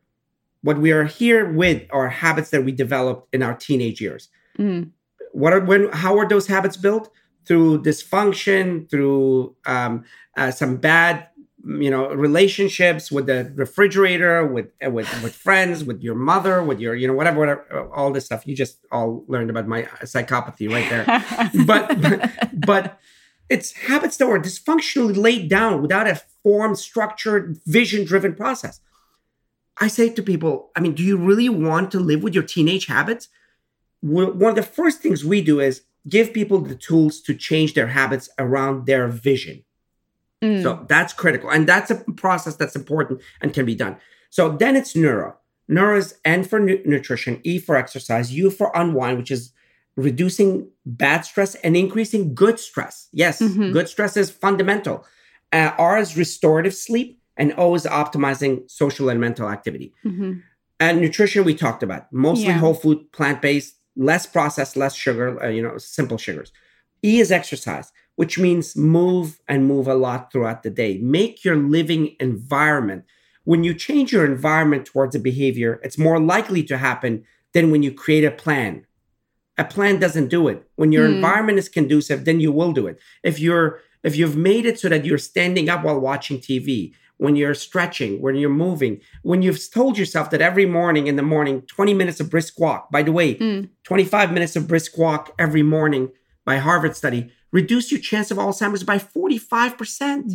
What we are here with are habits that we developed in our teenage years Mm. what are when how are those habits built through dysfunction through um, uh, some bad you know relationships with the refrigerator with uh, with with friends with your mother with your you know whatever whatever uh, all this stuff. You just all learned about my psychopathy right there. <laughs> But but it's habits that were dysfunctionally laid down without a form structured vision driven process. I say to people i mean do you really want to live with your teenage habits? One of the first things we do is give people the tools to change their habits around their vision. Mm. So that's critical. And that's a process that's important and can be done. So then it's neuro. Neuro is N for nu- nutrition, E for exercise, U for unwind, which is reducing bad stress and increasing good stress. Yes, Mhm. good stress is fundamental. Uh, R is restorative sleep, and O is optimizing social and mental activity. Mhm. And nutrition we talked about, mostly Yeah. whole food, plant based, less processed, less sugar, uh, you know, simple sugars. E is exercise, which means move and move a lot throughout the day. Make your living environment. When you change your environment towards a behavior, it's more likely to happen than when you create a plan. A plan doesn't do it. When your Hmm. environment is conducive, then you will do it. If you're if you've made it so that you're standing up while watching TV, when you're stretching, when you're moving, when you've told yourself that every morning in the morning, 20 minutes of brisk walk, by the way, Mm. 25 minutes of brisk walk every morning by Harvard study, reduce your chance of Alzheimer's by 45%.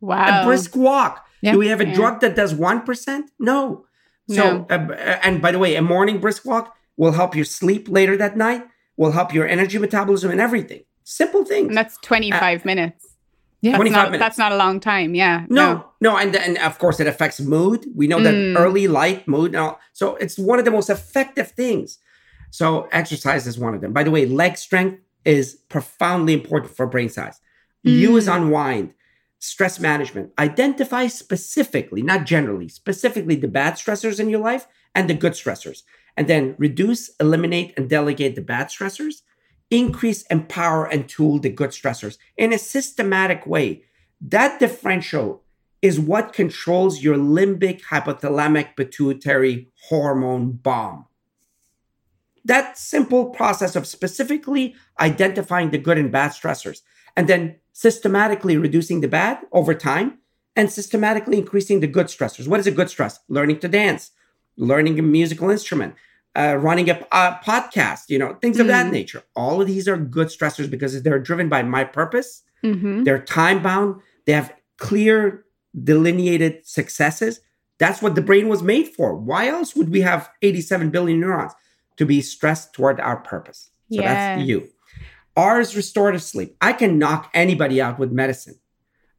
Wow. A brisk walk. Yeah. Do we have a Yeah. drug that does 1%? No. So, uh, and by the way, a morning brisk walk will help you sleep later that night, will help your energy metabolism and everything. Simple things. And that's 25 minutes. Yeah. That's 25 not, minutes. That's not a long time. Yeah. No, no, and and of course it affects mood. We know that Mm. early light mood. Now, so it's one of the most effective things. So exercise is one of them. By the way, leg strength is profoundly important for brain size. U is unwind, stress management. Identify specifically, not generally, specifically the bad stressors in your life and the good stressors, and then reduce, eliminate, and delegate the bad stressors. Increase, empower, and tool the good stressors in a systematic way. That differential is what controls your limbic hypothalamic pituitary hormone bomb. That simple process of specifically identifying the good and bad stressors and then systematically reducing the bad over time and systematically increasing the good stressors. What is a good stress? Learning to dance, learning a musical instrument, uh, running a, a podcast, you know, things of that Mm. nature. All of these are good stressors because they're driven by my purpose Mm-hmm. they're time bound. They have clear, delineated successes. That's what the brain was made for. Why else would we have 87 billion neurons? To be stressed toward our purpose. So that's you. R is restorative sleep. I can knock anybody out with medicine.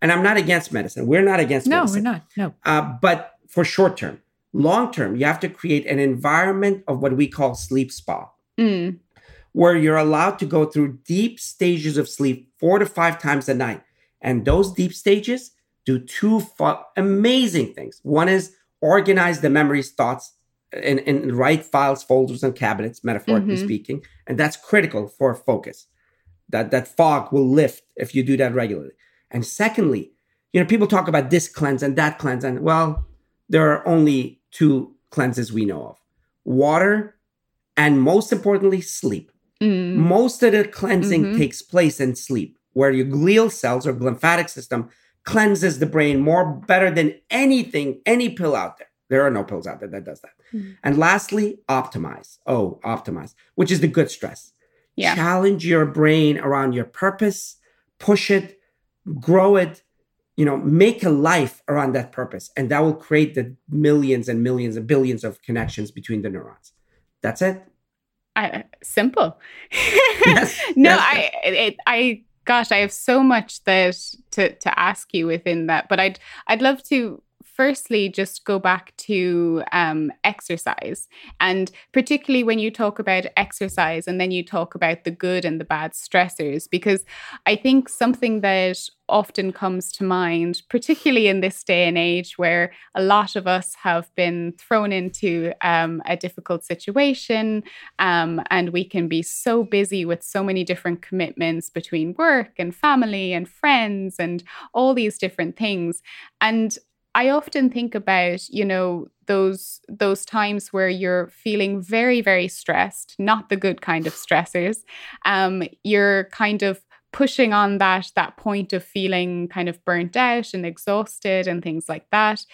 And I'm not against medicine. We're not against medicine. No, medicine. we're not. No. Uh, but for short term, long term, you have to create an environment of what we call sleep spa Mm. where you're allowed to go through deep stages of sleep four to five times a night. And those deep stages do two amazing things. One is organize the memories, thoughts in, in right files, folders, and cabinets, metaphorically Mhm. speaking. And that's critical for focus. That, that fog will lift if you do that regularly. And secondly, you know, people talk about this cleanse and that cleanse. And well, there are only two cleanses we know of water and most importantly, sleep. Mm. Most of the cleansing Mhm. takes place in sleep, where your glial cells or glymphatic system cleanses the brain more better than anything, any pill out there. There are no pills out there that does that. Mm. And lastly, optimize. Oh, optimize, which is the good stress. Yeah. Challenge your brain around your purpose, push it, grow it, you know, make a life around that purpose. And that will create the millions and millions and billions of connections between the neurons. That's it. I, simple. <laughs> Yes, no, yes, I, it, I, gosh, I have so much that to to ask you within that, but I'd I'd love to firstly just go back to um, exercise. And particularly when you talk about exercise and then you talk about the good and the bad stressors because i think something that often comes to mind particularly in this day and age where a lot of us have been thrown into um, a difficult situation um, and we can be so busy with so many different commitments between work and family and friends and all these different things. And I often think about, you know, those those times where you're feeling very very stressed, not the good kind of stressors. Um, you're kind of pushing on that that point of feeling kind of burnt out and exhausted and things like that.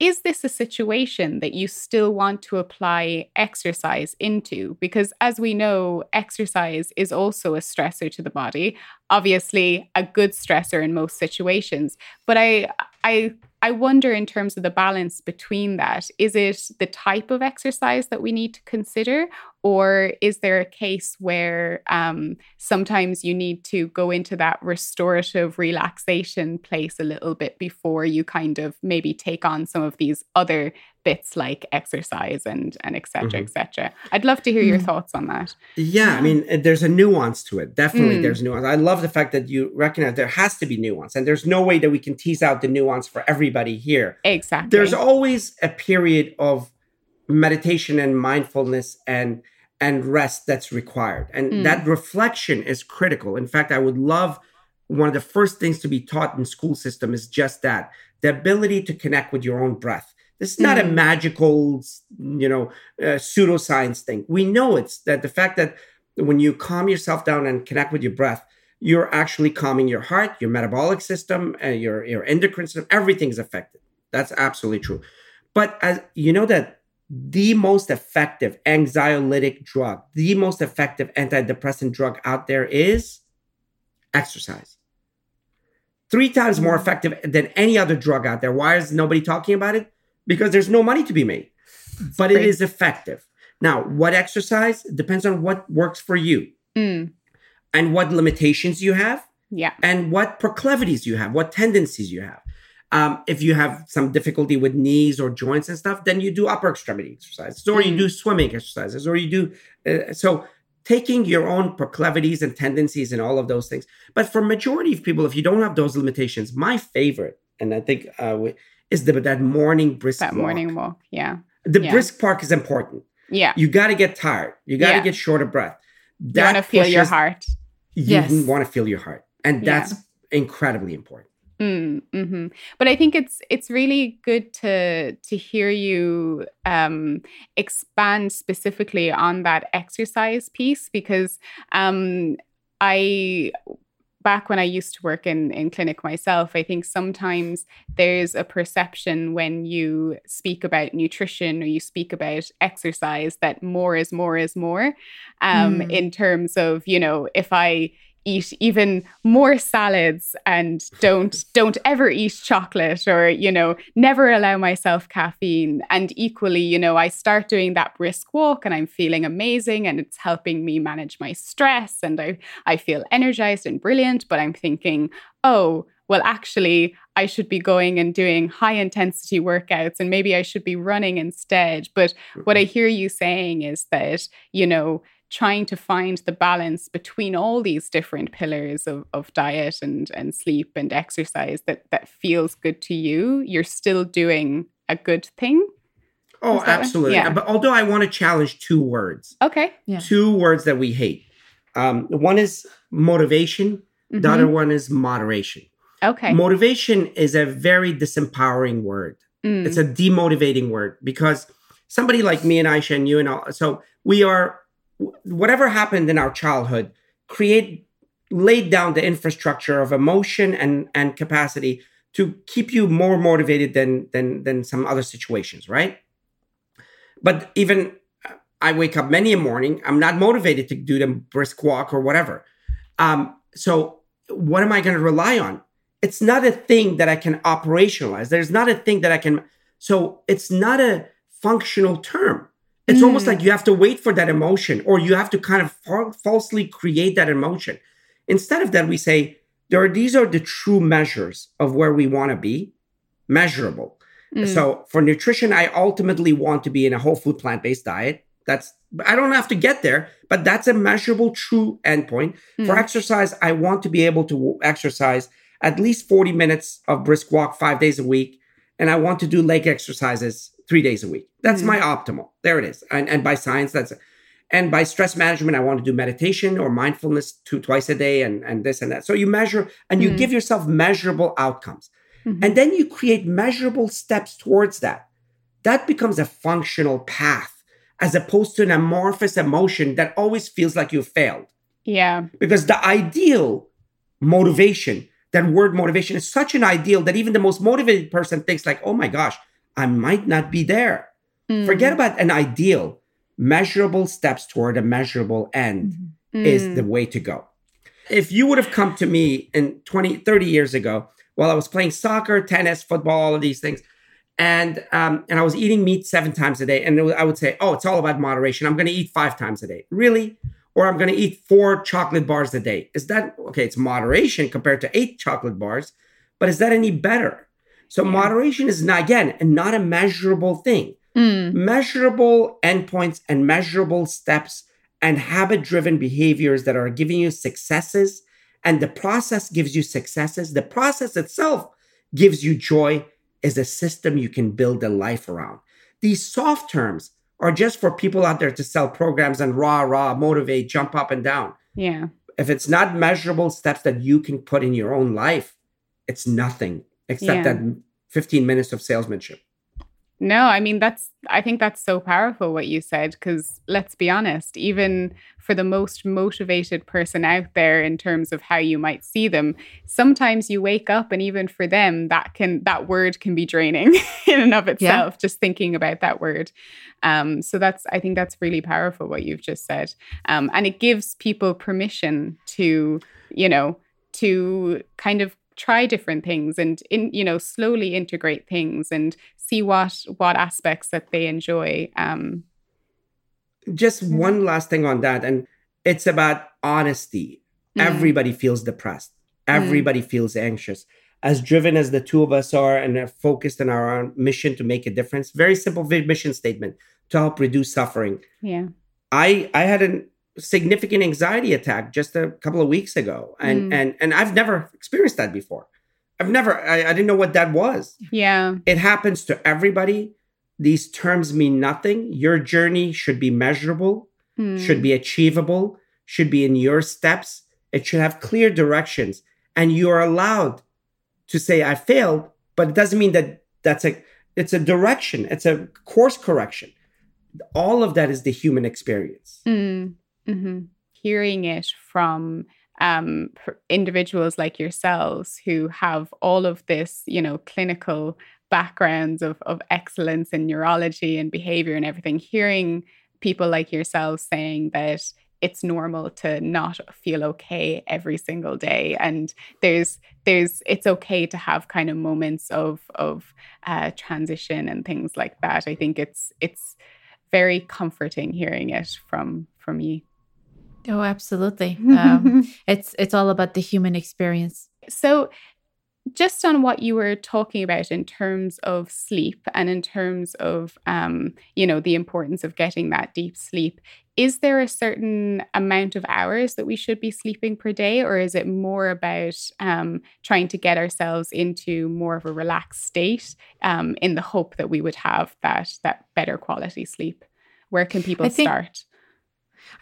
Is this a situation that you still want to apply exercise into? Because as we know, exercise is also a stressor to the body. Obviously, a good stressor in most situations. But I I I wonder, in terms of the balance between that, is it the type of exercise that we need to consider, or is there a case where um, sometimes you need to go into that restorative relaxation place a little bit before you kind of maybe take on some of these other bits like exercise and and etc Mhm. etc i'd love to hear your Mm. thoughts on that Yeah, I mean, uh, there's a nuance to it. Definitely, Mm. there's nuance. I love the fact that you recognize there has to be nuance, and there's no way that we can tease out the nuance for everybody here. exactly There's always a period of meditation and mindfulness and and rest that's required, and Mm. that reflection is critical. In fact, I would love one of the first things to be taught in school system is just that the ability to connect with your own breath. This is not a Mm. magical, you know, uh, pseudoscience thing. We know it's that the fact that when you calm yourself down and connect with your breath, you're actually calming your heart, your metabolic system, uh, your your endocrine system. Everything's affected. That's absolutely true. But as you know that the most effective anxiolytic drug, the most effective antidepressant drug out there is exercise. Three times more effective than any other drug out there. Why is nobody talking about it? Because there's no money to be made. but it great. is effective. Now, what exercise depends on what works for you Mm, and what limitations you have yeah and what proclivities you have, what tendencies you have. Um, if you have some difficulty with knees or joints and stuff, then you do upper extremity exercises, or you Mm. do swimming exercises, or you do uh, so. Taking your own proclivities and tendencies and all of those things. But for majority of people, if you don't have those limitations, my favorite, and I think uh, is the that morning brisk that walk. morning walk yeah The yeah. brisk park is important. yeah You got to get tired. You got to Yeah. get short of breath. you want to feel your heart You Yes. want to feel your heart, and Yeah. that's incredibly important. Mm, hmm But I think it's it's really good to to hear you um, expand specifically on that exercise piece because um, I back when I used to work in in clinic myself, I think sometimes there's a perception when you speak about nutrition or you speak about exercise that more is more is more. Um, Mm. in terms of you know if I eat even more salads and don't don't ever eat chocolate or you know never allow myself caffeine. And equally you know I start doing that brisk walk and I'm feeling amazing and it's helping me manage my stress and I I feel energized and brilliant. But I'm thinking oh well actually I should be going and doing high intensity workouts and maybe I should be running instead. But what I mm-hmm. hear you saying is that you know trying to find the balance between all these different pillars of, of diet and and sleep and exercise that that feels good to you you're still doing a good thing Oh, Is that right? absolutely. Yeah. But although I want to challenge two words, okay Yeah. two words that we hate. Um, one is motivation. The Mhm. other one is moderation. okay Motivation is a very disempowering word. Mm, It's a demotivating word because somebody like me and Ayesha and you and all, so we are whatever happened in our childhood create laid down the infrastructure of emotion and and capacity to keep you more motivated than than than some other situations, right? But even uh, I wake up many a morning, I'm not motivated to do the brisk walk or whatever. Um, so what am I going to rely on? It's not a thing that I can operationalize. There's not a thing that I can. So it's not a functional term. It's Mm. almost like you have to wait for that emotion or you have to kind of fa- falsely create that emotion. Instead of that, we say, there are these are the true measures of where we want to be, measurable. Mm. So for nutrition, I ultimately want to be in a whole food plant based diet. That's I don't have to get there, but that's a measurable true endpoint. For Mm. exercise, I want to be able to w- exercise at least 40 minutes of brisk walk five days a week. And I want to do leg exercises three days a week. That's Mm. my optimal. There it is. And, and by science, that's and by stress management, I want to do meditation or mindfulness two twice a day and, and this and that. So you measure and you Mm. give yourself measurable outcomes. Mhm. And then you create measurable steps towards that. That becomes a functional path as opposed to an amorphous emotion that always feels like you failed. yeah. Because the ideal motivation, that word motivation is such an ideal that even the most motivated person thinks like, oh my gosh, I might not be there. Mm. Forget about an ideal. Measurable steps toward a measurable end is Mm. the way to go. If you would have come to me in 20, 30 years ago while I was playing soccer, tennis, football, all of these things, and um, and I was eating meat seven times a day, and was- I would say, oh, it's all about moderation. I'm going to eat five times a day. Really? Or I'm going to eat four chocolate bars a day. Is that okay? It's moderation compared to eight chocolate bars, but is that any better? So moderation is not again not a measurable thing. Mm. measurable endpoints and measurable steps and habit driven behaviors that are giving you successes and the process gives you successes. The process itself gives you joy is a system you can build a life around. These soft terms are just for people out there to sell programs and rah rah motivate jump up and down. Yeah. if it's not measurable steps that you can put in your own life it's nothing except Yeah. that 15 minutes of salesmanship No, I mean that's I think that's so powerful what you said cuz let's be honest, even for the most motivated person out there in terms of how you might see them, sometimes you wake up and even for them that can that word can be draining <laughs> in and of itself just thinking about that word. Um so that's I think that's really powerful what you've just said. Um and it gives people permission to, you know, to kind of try different things and in you know slowly integrate things and see what what aspects that they enjoy um just one last thing on that and it's about honesty. Mm. everybody feels depressed. Everybody feels anxious. As driven as the two of us are and are focused on our own mission to make a difference very simple mission statement to help reduce suffering. Yeah. I i had a significant anxiety attack just a couple of weeks ago and Mm. and and i've never experienced that before i've never I, I didn't know what that was yeah it happens to everybody these terms mean nothing your journey should be measurable Hmm. should be achievable, should be in your steps. It should have clear directions. And you are allowed to say, I failed, but it doesn't mean that that's a, it's a direction, it's a course correction. All of that is the human experience. Mm, mhm. Hearing it from um, individuals like yourselves who have all of this, you know, clinical backgrounds of, of excellence in neurology and behavior and everything, hearing people like yourselves saying that it's normal to not feel okay every single day and there's there's it's okay to have kind of moments of of uh, transition and things like that i think it's it's very comforting hearing it from from you Oh, absolutely. <laughs> Um, it's it's all about the human experience. so just on what you were talking about in terms of sleep and in terms of um, you know the importance of getting that deep sleep is there a certain amount of hours that we should be sleeping per day or is it more about um, trying to get ourselves into more of a relaxed state um, in the hope that we would have that that better quality sleep where can people think- start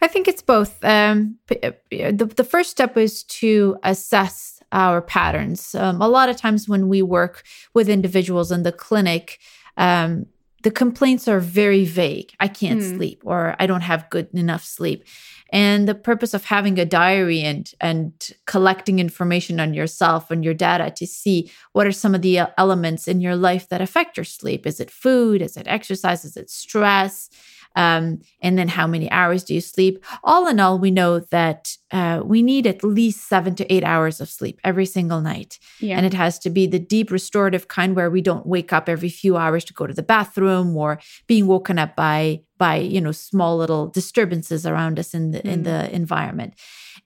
I think it's both. Um, uh, the, the first step is to assess our patterns. Um, a lot of times when we work with individuals in the clinic, um, the complaints are very vague. I can't Hmm. sleep, or I don't have good enough sleep. And the purpose of having a diary and and collecting information on yourself and your data to see what are some of the uh, elements in your life that affect your sleep. Is it food? Is it exercise? Is it stress? Um, and then how many hours do you sleep? All in all, we know that uh, we need at least seven to eight hours of sleep every single night. Yeah. And it has to be the deep restorative kind where we don't wake up every few hours to go to the bathroom or being woken up by by you know small little disturbances around us in the mm. in the environment.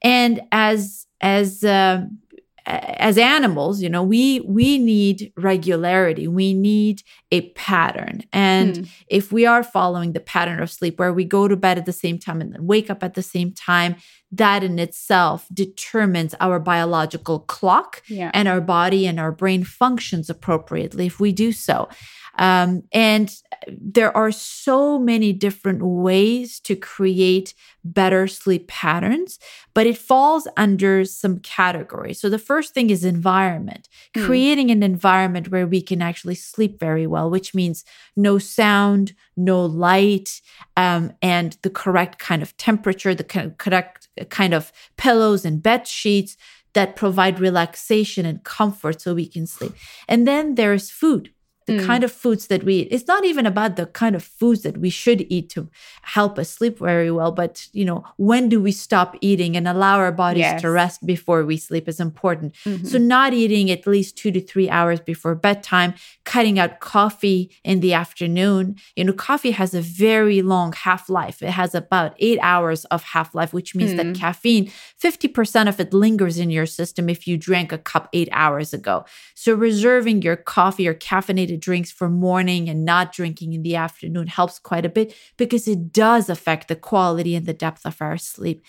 And as as um, as animals you know we we need regularity we need a pattern and mm. if we are following the pattern of sleep where we go to bed at the same time and then wake up at the same time that in itself determines our biological clock yeah. and our body and our brain functions appropriately if we do so um, and there are so many different ways to create better sleep patterns, but it falls under some categories. So the first thing is environment, mm. creating an environment where we can actually sleep very well, which means no sound, no light, um, and the correct kind of temperature, the correct kind of pillows and bed sheets that provide relaxation and comfort so we can sleep. And then there's food the mm. kind of foods that we eat. It's not even about the kind of foods that we should eat to help us sleep very well, but you know, when do we stop eating and allow our bodies yes. to rest before we sleep is important. Mm-hmm. So not eating at least 2 to 3 hours before bedtime, cutting out coffee in the afternoon. You know, coffee has a very long half-life. It has about 8 hours of half-life, which means mm. that caffeine 50% of it lingers in your system if you drank a cup 8 hours ago. So reserving your coffee or caffeinated drinks for morning and not drinking in the afternoon helps quite a bit because it does affect the quality and the depth of our sleep.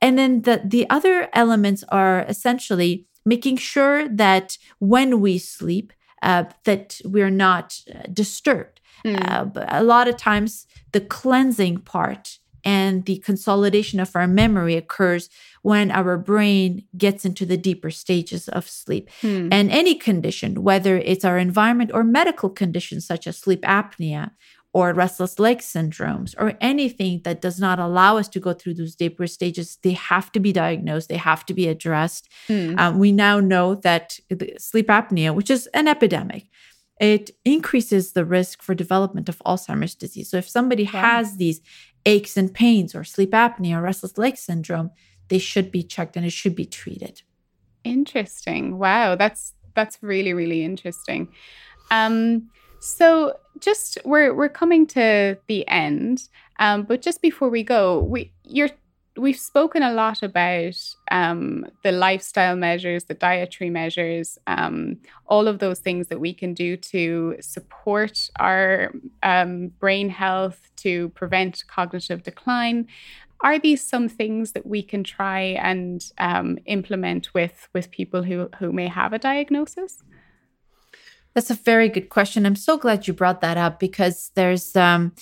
And then the, the other elements are essentially making sure that when we sleep, uh, that we're not uh, disturbed. Mm. Uh, a lot of times, the cleansing part and the consolidation of our memory occurs when our brain gets into the deeper stages of sleep. Hmm. And any condition, whether it's our environment or medical conditions such as sleep apnea or restless leg syndromes or anything that does not allow us to go through those deeper stages, they have to be diagnosed, they have to be addressed. Hmm. Um, we now know that sleep apnea, which is an epidemic, it increases the risk for development of Alzheimer's disease. So if somebody has these aches and pains or sleep apnea or restless leg syndrome, they should be checked and it should be treated. Interesting. Wow, that's that's really really interesting. Um, so just we're we're coming to the end, um, but just before we go, we you're we've spoken a lot about um, the lifestyle measures, the dietary measures, um, all of those things that we can do to support our um, brain health, to prevent cognitive decline. Are these some things that we can try and um, implement with with people who who may have a diagnosis? That's a very good question. I'm so glad you brought that up because there's um,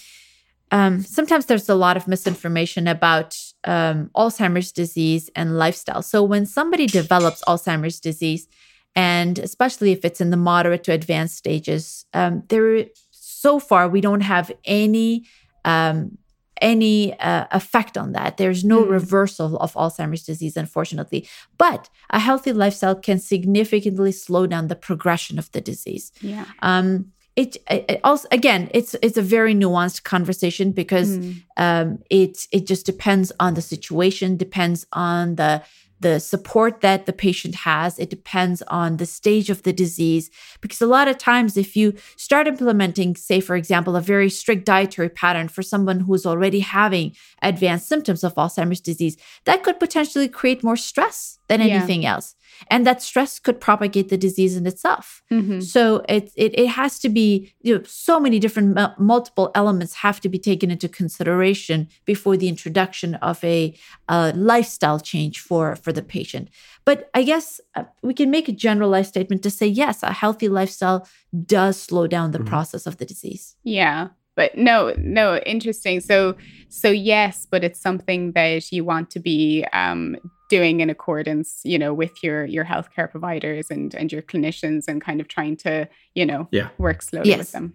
um, sometimes there's a lot of misinformation about um, Alzheimer's disease and lifestyle. So when somebody develops Alzheimer's disease, and especially if it's in the moderate to advanced stages, um, there so far we don't have any um, any uh, effect on that. There's no mm. reversal of Alzheimer's disease, unfortunately. But a healthy lifestyle can significantly slow down the progression of the disease. Yeah. Um, it, it, also again it's it's a very nuanced conversation because mm. um, it it just depends on the situation depends on the the support that the patient has it depends on the stage of the disease because a lot of times if you start implementing say for example a very strict dietary pattern for someone who's already having advanced symptoms of alzheimer's disease that could potentially create more stress than anything yeah. else and that stress could propagate the disease in itself. Mm-hmm. So it, it it has to be you know so many different m- multiple elements have to be taken into consideration before the introduction of a, a lifestyle change for for the patient. But I guess uh, we can make a generalized statement to say yes, a healthy lifestyle does slow down the mm-hmm. process of the disease. Yeah, but no no interesting so so yes but it's something that you want to be um doing in accordance you know with your your healthcare providers and and your clinicians and kind of trying to you know yeah. work slowly yes. with them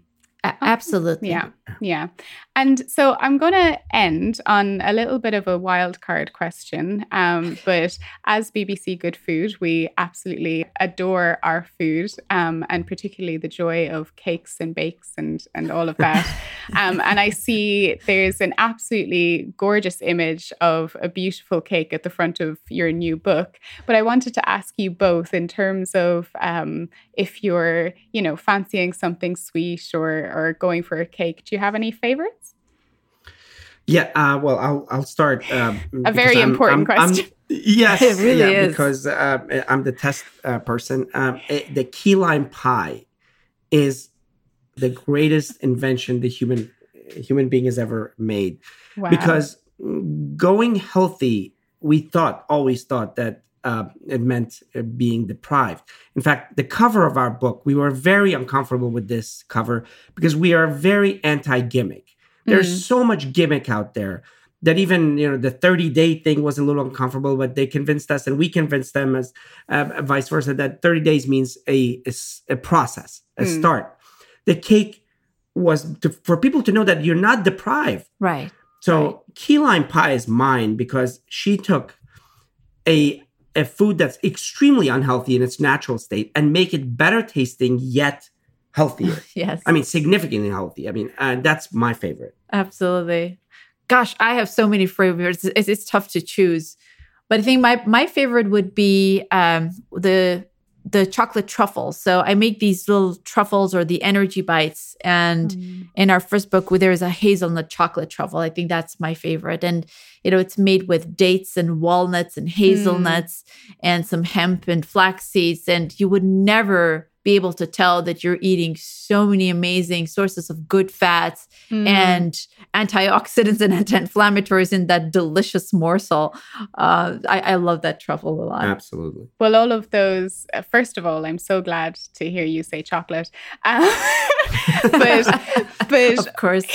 absolutely. Yeah. Yeah and so i'm going to end on a little bit of a wild card question um, but as bbc good food we absolutely adore our food um, and particularly the joy of cakes and bakes and and all of that <laughs> Um, and I see there's an absolutely gorgeous image of a beautiful cake at the front of your new book. But I wanted to ask you both in terms of um, if you're, you know, fancying something sweet or or going for a cake. Do you have any favorites? Yeah, uh, well, I'll I'll start. Um, a very I'm, important I'm, question. I'm, <laughs> yes, <laughs> it really yeah, is because uh, I'm the test uh, person. Um, it, the key lime pie is the greatest invention the human human being has ever made. Wow. Because going healthy, we thought always thought that uh, it meant uh, being deprived. In fact, the cover of our book, we were very uncomfortable with this cover because we are very anti gimmick. There's mm. so much gimmick out there that even you know the 30 day thing was a little uncomfortable but they convinced us and we convinced them as uh, vice versa that 30 days means a, a, a process a mm. start the cake was to, for people to know that you're not deprived right so right. key lime pie is mine because she took a a food that's extremely unhealthy in its natural state and make it better tasting yet healthier. <laughs> yes. I mean, significantly healthy. I mean, uh, that's my favorite. Absolutely. Gosh, I have so many favorites. It's, it's tough to choose, but I think my my favorite would be um, the the chocolate truffles. So I make these little truffles or the energy bites. And mm. in our first book, there is a hazelnut chocolate truffle. I think that's my favorite. And, you know, it's made with dates and walnuts and hazelnuts mm. and some hemp and flax seeds. And you would never be able to tell that you're eating so many amazing sources of good fats mm. and antioxidants and <laughs> anti-inflammatories in that delicious morsel. Uh, I, I, love that truffle a lot. Absolutely. Well, all of those. Uh, first of all, I'm so glad to hear you say chocolate. <laughs> Uh, but, <laughs> but of course.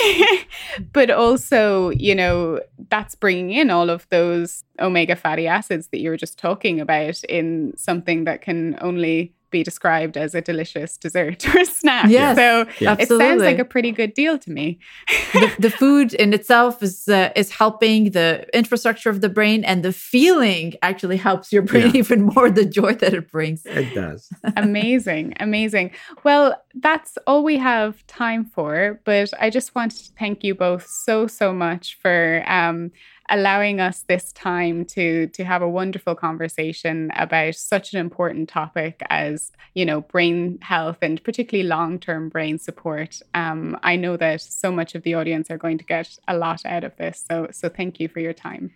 but also, you know, that's bringing in all of those omega fatty acids that you were just talking about in something that can only be described as a delicious dessert <laughs> or a snack. Yes, so yeah. it sounds like a pretty good deal to me. <laughs> the, the, food in itself is uh, is helping the infrastructure of the brain, and the feeling actually helps your brain yeah. <laughs> even more. The joy that it brings. It does. amazing, amazing. Well, that's all we have time for. But I just wanted to thank you both so so much for. Um, allowing us this time to to have a wonderful conversation about such an important topic as you know brain health and particularly long-term brain support um, i know that so much of the audience are going to get a lot out of this so so thank you for your time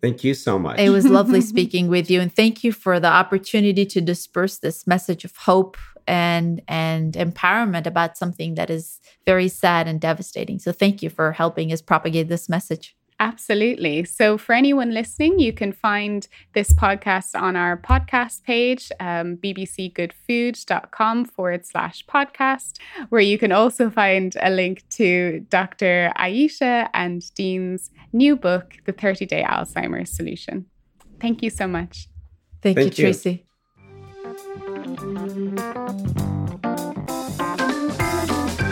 Thank you so much. It was lovely <laughs> speaking with you and thank you for the opportunity to disperse this message of hope and and empowerment about something that is very sad and devastating. So thank you for helping us propagate this message. Absolutely. So, for anyone listening, you can find this podcast on our podcast page, um, bbcgoodfood.com forward slash podcast, where you can also find a link to Dr. Ayesha and Dean's new book, The 30 Day Alzheimer's Solution. Thank you so much. Thank, Thank you, you, Tracey.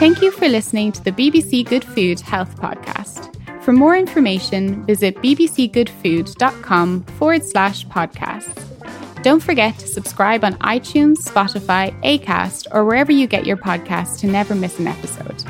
Thank you for listening to the BBC Good Food Health Podcast. For more information, visit bbcgoodfood.com forward slash podcasts. Don't forget to subscribe on iTunes, Spotify, Acast, or wherever you get your podcasts to never miss an episode.